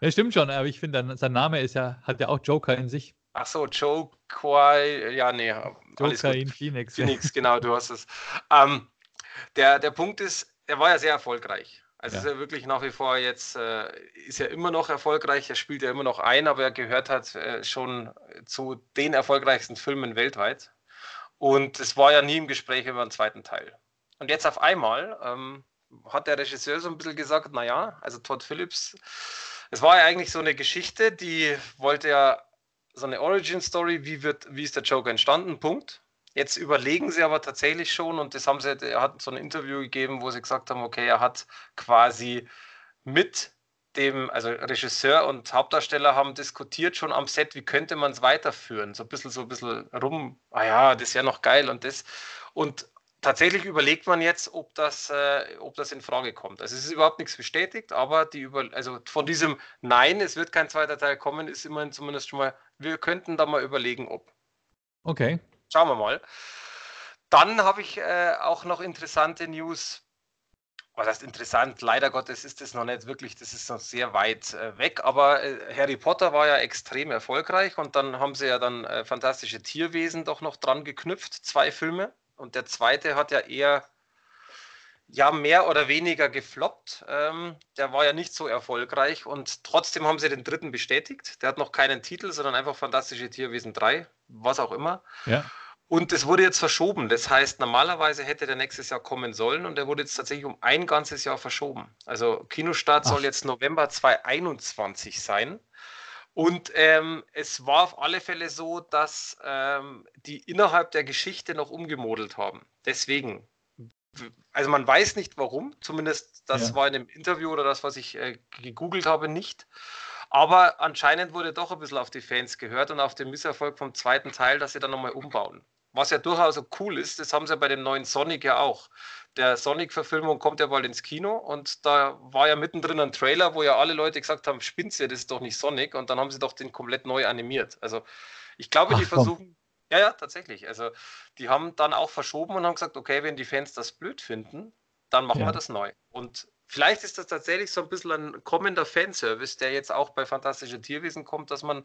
Ja, stimmt schon, aber ich finde, sein Name ist ja, hat ja auch Joker in sich. Ach so, Joe Quai, ja, nee, Joker in Phoenix. Phoenix, genau, du hast es. Ähm, der, der Punkt ist, er war ja sehr erfolgreich. Also Ja. ist er wirklich nach wie vor jetzt, äh, ist er immer noch erfolgreich, er spielt ja immer noch ein, aber er gehört halt äh, schon zu den erfolgreichsten Filmen weltweit. Und es war ja nie im Gespräch über einen zweiten Teil. Und jetzt auf einmal ähm, hat der Regisseur so ein bisschen gesagt, naja, also Todd Phillips, es war ja eigentlich so eine Geschichte, die wollte ja so eine Origin-Story, wie, wie ist der Joker entstanden, Punkt. Jetzt überlegen sie aber tatsächlich schon, und das haben sie, er hat so ein Interview gegeben, wo sie gesagt haben, okay, er hat quasi mit dem, also Regisseur und Hauptdarsteller haben diskutiert schon am Set, wie könnte man es weiterführen. So ein bisschen, so ein bisschen rum, ah ja, das wäre noch geil und das. Und tatsächlich überlegt man jetzt, ob das, äh, ob das in Frage kommt. Also es ist überhaupt nichts bestätigt, aber die über, also von diesem Nein, es wird kein zweiter Teil kommen, ist immerhin zumindest schon mal, wir könnten da mal überlegen, ob. Okay. Schauen wir mal. Dann habe ich äh, auch noch interessante News. Was heißt interessant? Leider Gottes ist das noch nicht wirklich, das ist noch sehr weit äh, weg. Aber äh, Harry Potter war ja extrem erfolgreich und dann haben sie ja dann äh, fantastische Tierwesen doch noch dran geknüpft, zwei Filme. Und der zweite hat ja eher ja mehr oder weniger gefloppt. Ähm, der war ja nicht so erfolgreich und trotzdem haben sie den dritten bestätigt. Der hat noch keinen Titel, sondern einfach Fantastische Tierwesen 3, was auch immer. Ja. Und es wurde jetzt verschoben. Das heißt, normalerweise hätte der nächstes Jahr kommen sollen und der wurde jetzt tatsächlich um ein ganzes Jahr verschoben. Also Kinostart Ach. soll jetzt November 2021 sein. Und ähm, es war auf alle Fälle so, dass ähm, die innerhalb der Geschichte noch umgemodelt haben. Deswegen, also man weiß nicht warum, zumindest das Ja. war in dem Interview oder das, was ich äh, gegoogelt habe, nicht. Aber anscheinend wurde doch ein bisschen auf die Fans gehört und auf den Misserfolg vom zweiten Teil, dass sie dann nochmal umbauen. Was ja durchaus cool ist, das haben sie ja bei dem neuen Sonic ja auch. Der Sonic-Verfilmung kommt ja bald ins Kino und da war ja mittendrin ein Trailer, wo ja alle Leute gesagt haben, spinnt ihr, das ist doch nicht Sonic und dann haben sie doch den komplett neu animiert. Also ich glaube, Ach, die versuchen, ja, ja, tatsächlich. Also die haben dann auch verschoben und haben gesagt, okay, wenn die Fans das blöd finden, dann machen ja. wir das neu. Und vielleicht ist das tatsächlich so ein bisschen ein kommender Fanservice, der jetzt auch bei Fantastische Tierwesen kommt, dass man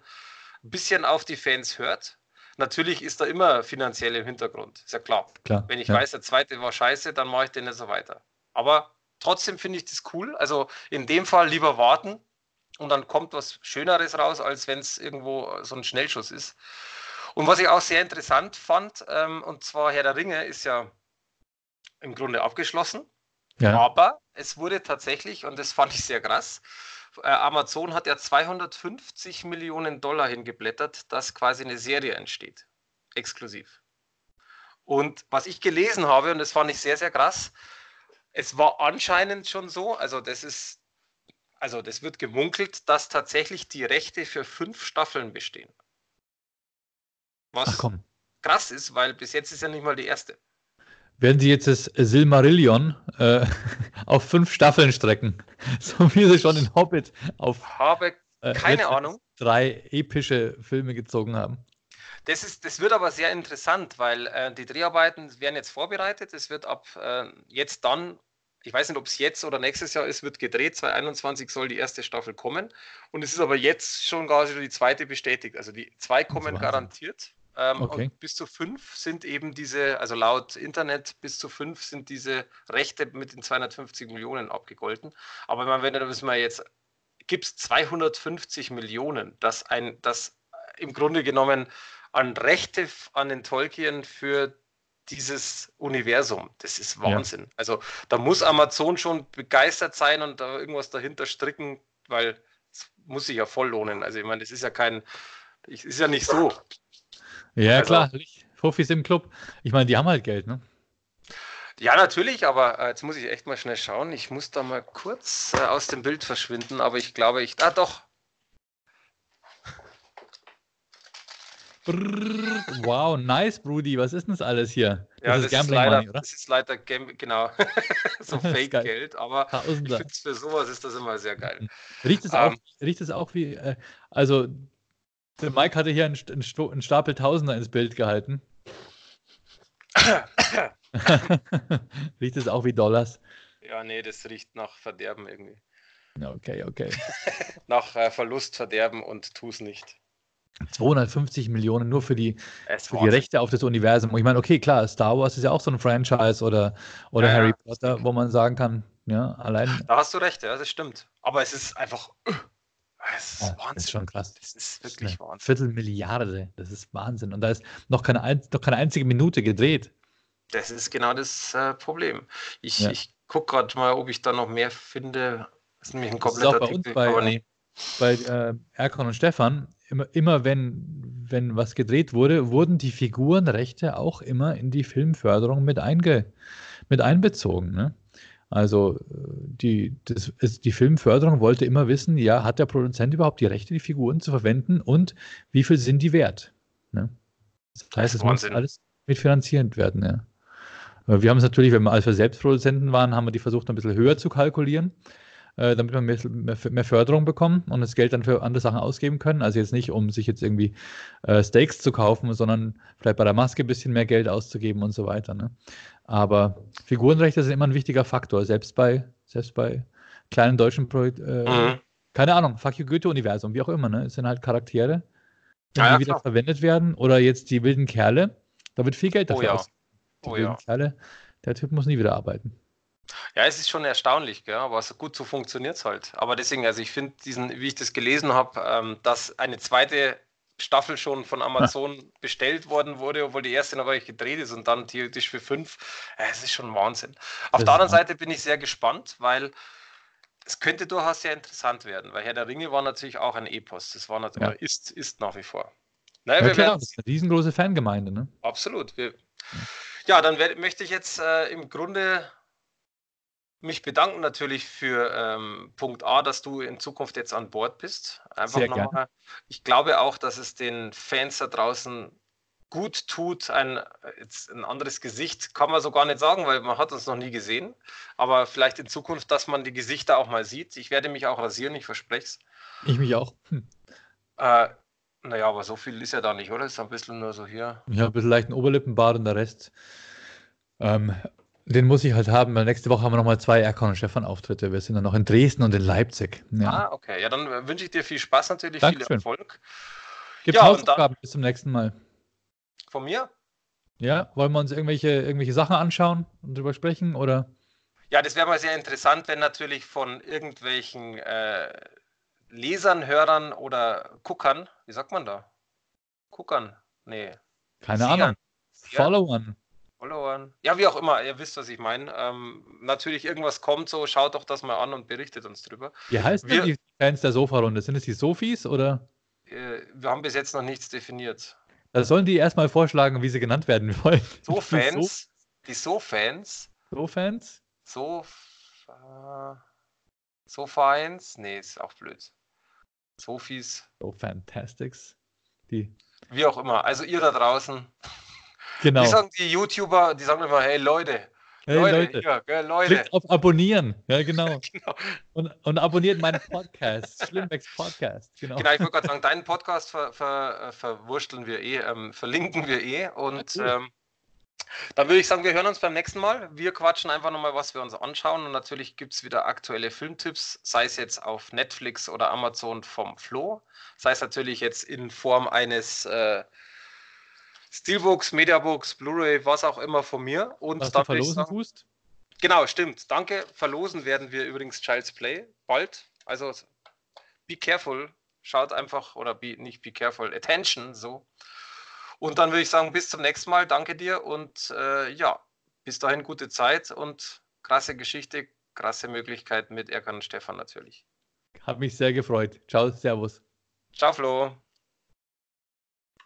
ein bisschen auf die Fans hört. Natürlich ist da immer finanziell im Hintergrund, ist ja klar. klar Wenn ich ja. weiß, der zweite war scheiße, dann mache ich den nicht so weiter. Aber trotzdem finde ich das cool. Also in dem Fall lieber warten und dann kommt was Schöneres raus, als wenn es irgendwo so ein Schnellschuss ist. Und was ich auch sehr interessant fand, ähm, und zwar Herr der Ringe ist ja im Grunde abgeschlossen. Ja. Aber es wurde tatsächlich, und das fand ich sehr krass, Amazon hat ja 250 Millionen Dollar hingeblättert, dass quasi eine Serie entsteht. Exklusiv. Und was ich gelesen habe, und das fand ich sehr, sehr krass, es war anscheinend schon so, also das ist, also das wird gemunkelt, dass tatsächlich die Rechte für fünf Staffeln bestehen. Was krass ist, weil bis jetzt ist ja nicht mal die erste. Werden Sie jetzt das Silmarillion äh, auf fünf Staffeln strecken, so wie Sie schon in Hobbit auf habe äh, keine Ahnung drei epische Filme gezogen haben. Das, ist, das wird aber sehr interessant, weil äh, die Dreharbeiten werden jetzt vorbereitet. Es wird ab äh, jetzt dann, ich weiß nicht, ob es jetzt oder nächstes Jahr ist, wird gedreht. 2021 soll die erste Staffel kommen. Und es ist aber jetzt schon quasi die zweite bestätigt. Also die zwei kommen garantiert. Ähm, okay. Und bis zu fünf sind eben diese, also laut Internet, bis zu fünf sind diese Rechte mit den 250 Millionen abgegolten. Aber man, wenn das mal jetzt, gibt es 250 Millionen, dass ein, das im Grunde genommen an Rechte an den Tolkien für dieses Universum. Das ist Wahnsinn. Ja. Also da muss Amazon schon begeistert sein und da irgendwas dahinter stricken, weil es muss sich ja voll lohnen. Also ich meine, das ist ja kein, ist ja nicht so. Ja, also, klar. Profis im Club. Ich meine, die haben halt Geld, ne? Ja, natürlich, aber äh, jetzt muss ich echt mal schnell schauen. Ich muss da mal kurz äh, aus dem Bild verschwinden, aber ich glaube, ich. Ah, doch. Brrr, wow, nice, Brudi. Was ist denn das alles hier? Das ja, ist das Gambling ist leider, Money, oder? Das ist leider Gam genau. so Fake-Geld, aber Tausender. ich finde für sowas ist das immer sehr geil. Riecht es auch, ähm. riecht es auch wie, äh, also der Mike hatte hier einen, einen Stapel Tausender ins Bild gehalten. riecht es auch wie Dollars? Ja, nee, das riecht nach Verderben irgendwie. Okay, okay. nach äh, Verlust, Verderben und tu es nicht. 250 Millionen nur für die, für die Rechte auf das Universum. ich meine, okay, klar, Star Wars ist ja auch so ein Franchise oder, oder ja, Harry Potter, wo man sagen kann, ja, allein. Da hast du recht, ja, das stimmt. Aber es ist einfach das ist ja, Wahnsinn. Das ist schon krass. Das ist wirklich das ist Wahnsinn. Viertelmilliarde, das ist Wahnsinn. Und da ist noch keine, noch keine einzige Minute gedreht. Das ist genau das äh, Problem. Ich, ja. ich gucke gerade mal, ob ich da noch mehr finde. Das ist nämlich ein kompletter das ist auch bei Artikel, uns bei, nee. bei äh, Erkon und Stefan, immer, immer wenn, wenn was gedreht wurde, wurden die Figurenrechte auch immer in die Filmförderung mit, einge, mit einbezogen. Ne? Also die, das ist, die Filmförderung wollte immer wissen, ja, hat der Produzent überhaupt die Rechte, die Figuren zu verwenden und wie viel sind die wert? Ne? Das heißt, es muss alles mitfinanzierend werden. Ja. Wir haben es natürlich, wenn wir, als wir selbst Produzenten waren, haben wir die versucht, ein bisschen höher zu kalkulieren, äh, damit wir mehr, mehr, mehr, Förderung bekommen und das Geld dann für andere Sachen ausgeben können. Also jetzt nicht, um sich jetzt irgendwie äh, Steaks zu kaufen, sondern vielleicht bei der Maske ein bisschen mehr Geld auszugeben und so weiter. Ne? Aber Figurenrechte sind immer ein wichtiger Faktor, selbst bei, selbst bei kleinen deutschen Projekten. Äh, mhm. Keine Ahnung, Fuck you Goethe-Universum, wie auch immer, ne? Es sind halt Charaktere, die ja, ja, wieder klar. verwendet werden. Oder jetzt die wilden Kerle, da wird viel Geld oh dafür oh, ja. aus. Die oh, wilden ja. Kerle, der Typ muss nie wieder arbeiten. Ja, es ist schon erstaunlich, gell? aber so gut so funktioniert es halt. Aber deswegen, also ich finde diesen, wie ich das gelesen habe, ähm, dass eine zweite Staffel schon von Amazon ja. bestellt worden wurde, obwohl die erste noch gar nicht gedreht ist und dann theoretisch für fünf. Äh, es ist schon Wahnsinn. Auf das der anderen Seite bin ich sehr gespannt, weil es könnte durchaus sehr interessant werden, weil Herr der Ringe war natürlich auch ein Epos. Das war natürlich, ja. ist, ist nach wie vor. Naja, ja, klar, das ist eine riesengroße Fangemeinde, ne? Absolut. Wir, ja, dann werd, möchte ich jetzt äh, im Grunde mich bedanken natürlich für ähm, Punkt A, dass du in Zukunft jetzt an Bord bist. Einfach Sehr nochmal. gerne. Ich glaube auch, dass es den Fans da draußen gut tut, ein, ein anderes Gesicht, kann man so gar nicht sagen, weil man hat uns noch nie gesehen. Aber vielleicht in Zukunft, dass man die Gesichter auch mal sieht. Ich werde mich auch rasieren, ich verspreche es. Ich mich auch. Hm. Äh, naja, aber so viel ist ja da nicht, oder? Ist ein bisschen nur so hier. Ich habe ein bisschen leichten Oberlippenbart und der Rest. Ähm, den muss ich halt haben, weil nächste Woche haben wir nochmal zwei Erkan und Stefan Auftritte. Wir sind dann noch in Dresden und in Leipzig. Ja. Ah, okay. Ja, dann äh, wünsche ich dir viel Spaß natürlich, Dankeschön. viel Erfolg. Gibt ja, Hausaufgaben bis zum nächsten Mal. Von mir? Ja, wollen wir uns irgendwelche, irgendwelche Sachen anschauen und drüber sprechen? Oder? Ja, das wäre mal sehr interessant, wenn natürlich von irgendwelchen äh, Lesern, Hörern oder Guckern, wie sagt man da? Guckern? Nee. Keine Siegern. Ahnung. Ja. Followern. Followern. Ja, wie auch immer, ihr wisst, was ich meine. Ähm, natürlich, irgendwas kommt so, schaut doch das mal an und berichtet uns drüber. Wie heißen Wir- die Fans der Sofa-Runde? Sind es die Sofis oder? Äh, wir haben bis jetzt noch nichts definiert. Da sollen die erstmal vorschlagen, wie sie genannt werden wollen. So Die Fans, die So-Fans, So-Fans? so, so Vereins, nee, ist auch blöd. Sofis, So Fantastics. Die. wie auch immer. Also ihr da draußen, Genau. Wie sagen die YouTuber, die sagen immer, hey Leute, Hey Leute, Leute, hier, gell, Leute. klickt auf Abonnieren. Ja, genau. Genau. Und, und abonniert meinen Podcast. Schlimmbecks Podcast. Genau. Genau, ich wollte gerade sagen, deinen Podcast ver, ver, äh, verwursteln wir eh, ähm, verlinken wir eh. Und Ja, cool. ähm, dann würde ich sagen, wir hören uns beim nächsten Mal. Wir quatschen einfach nochmal, was wir uns anschauen. Und natürlich gibt es wieder aktuelle Filmtipps, sei es jetzt auf Netflix oder Amazon vom Flo, sei es natürlich jetzt in Form eines äh, Steelbooks, Mediabooks, Blu-ray, was auch immer von mir. Und Was du dann ich verlosen sagen, tust? Genau, stimmt. Danke. Verlosen werden wir übrigens Child's Play bald. Also be careful. Schaut einfach, oder be, nicht be careful, attention, so. Und dann würde ich sagen, bis zum nächsten Mal. Danke dir und äh, ja, bis dahin gute Zeit und krasse Geschichte, krasse Möglichkeit mit Erkan und Stefan natürlich. Hat mich sehr gefreut. Ciao, Servus. Ciao, Flo.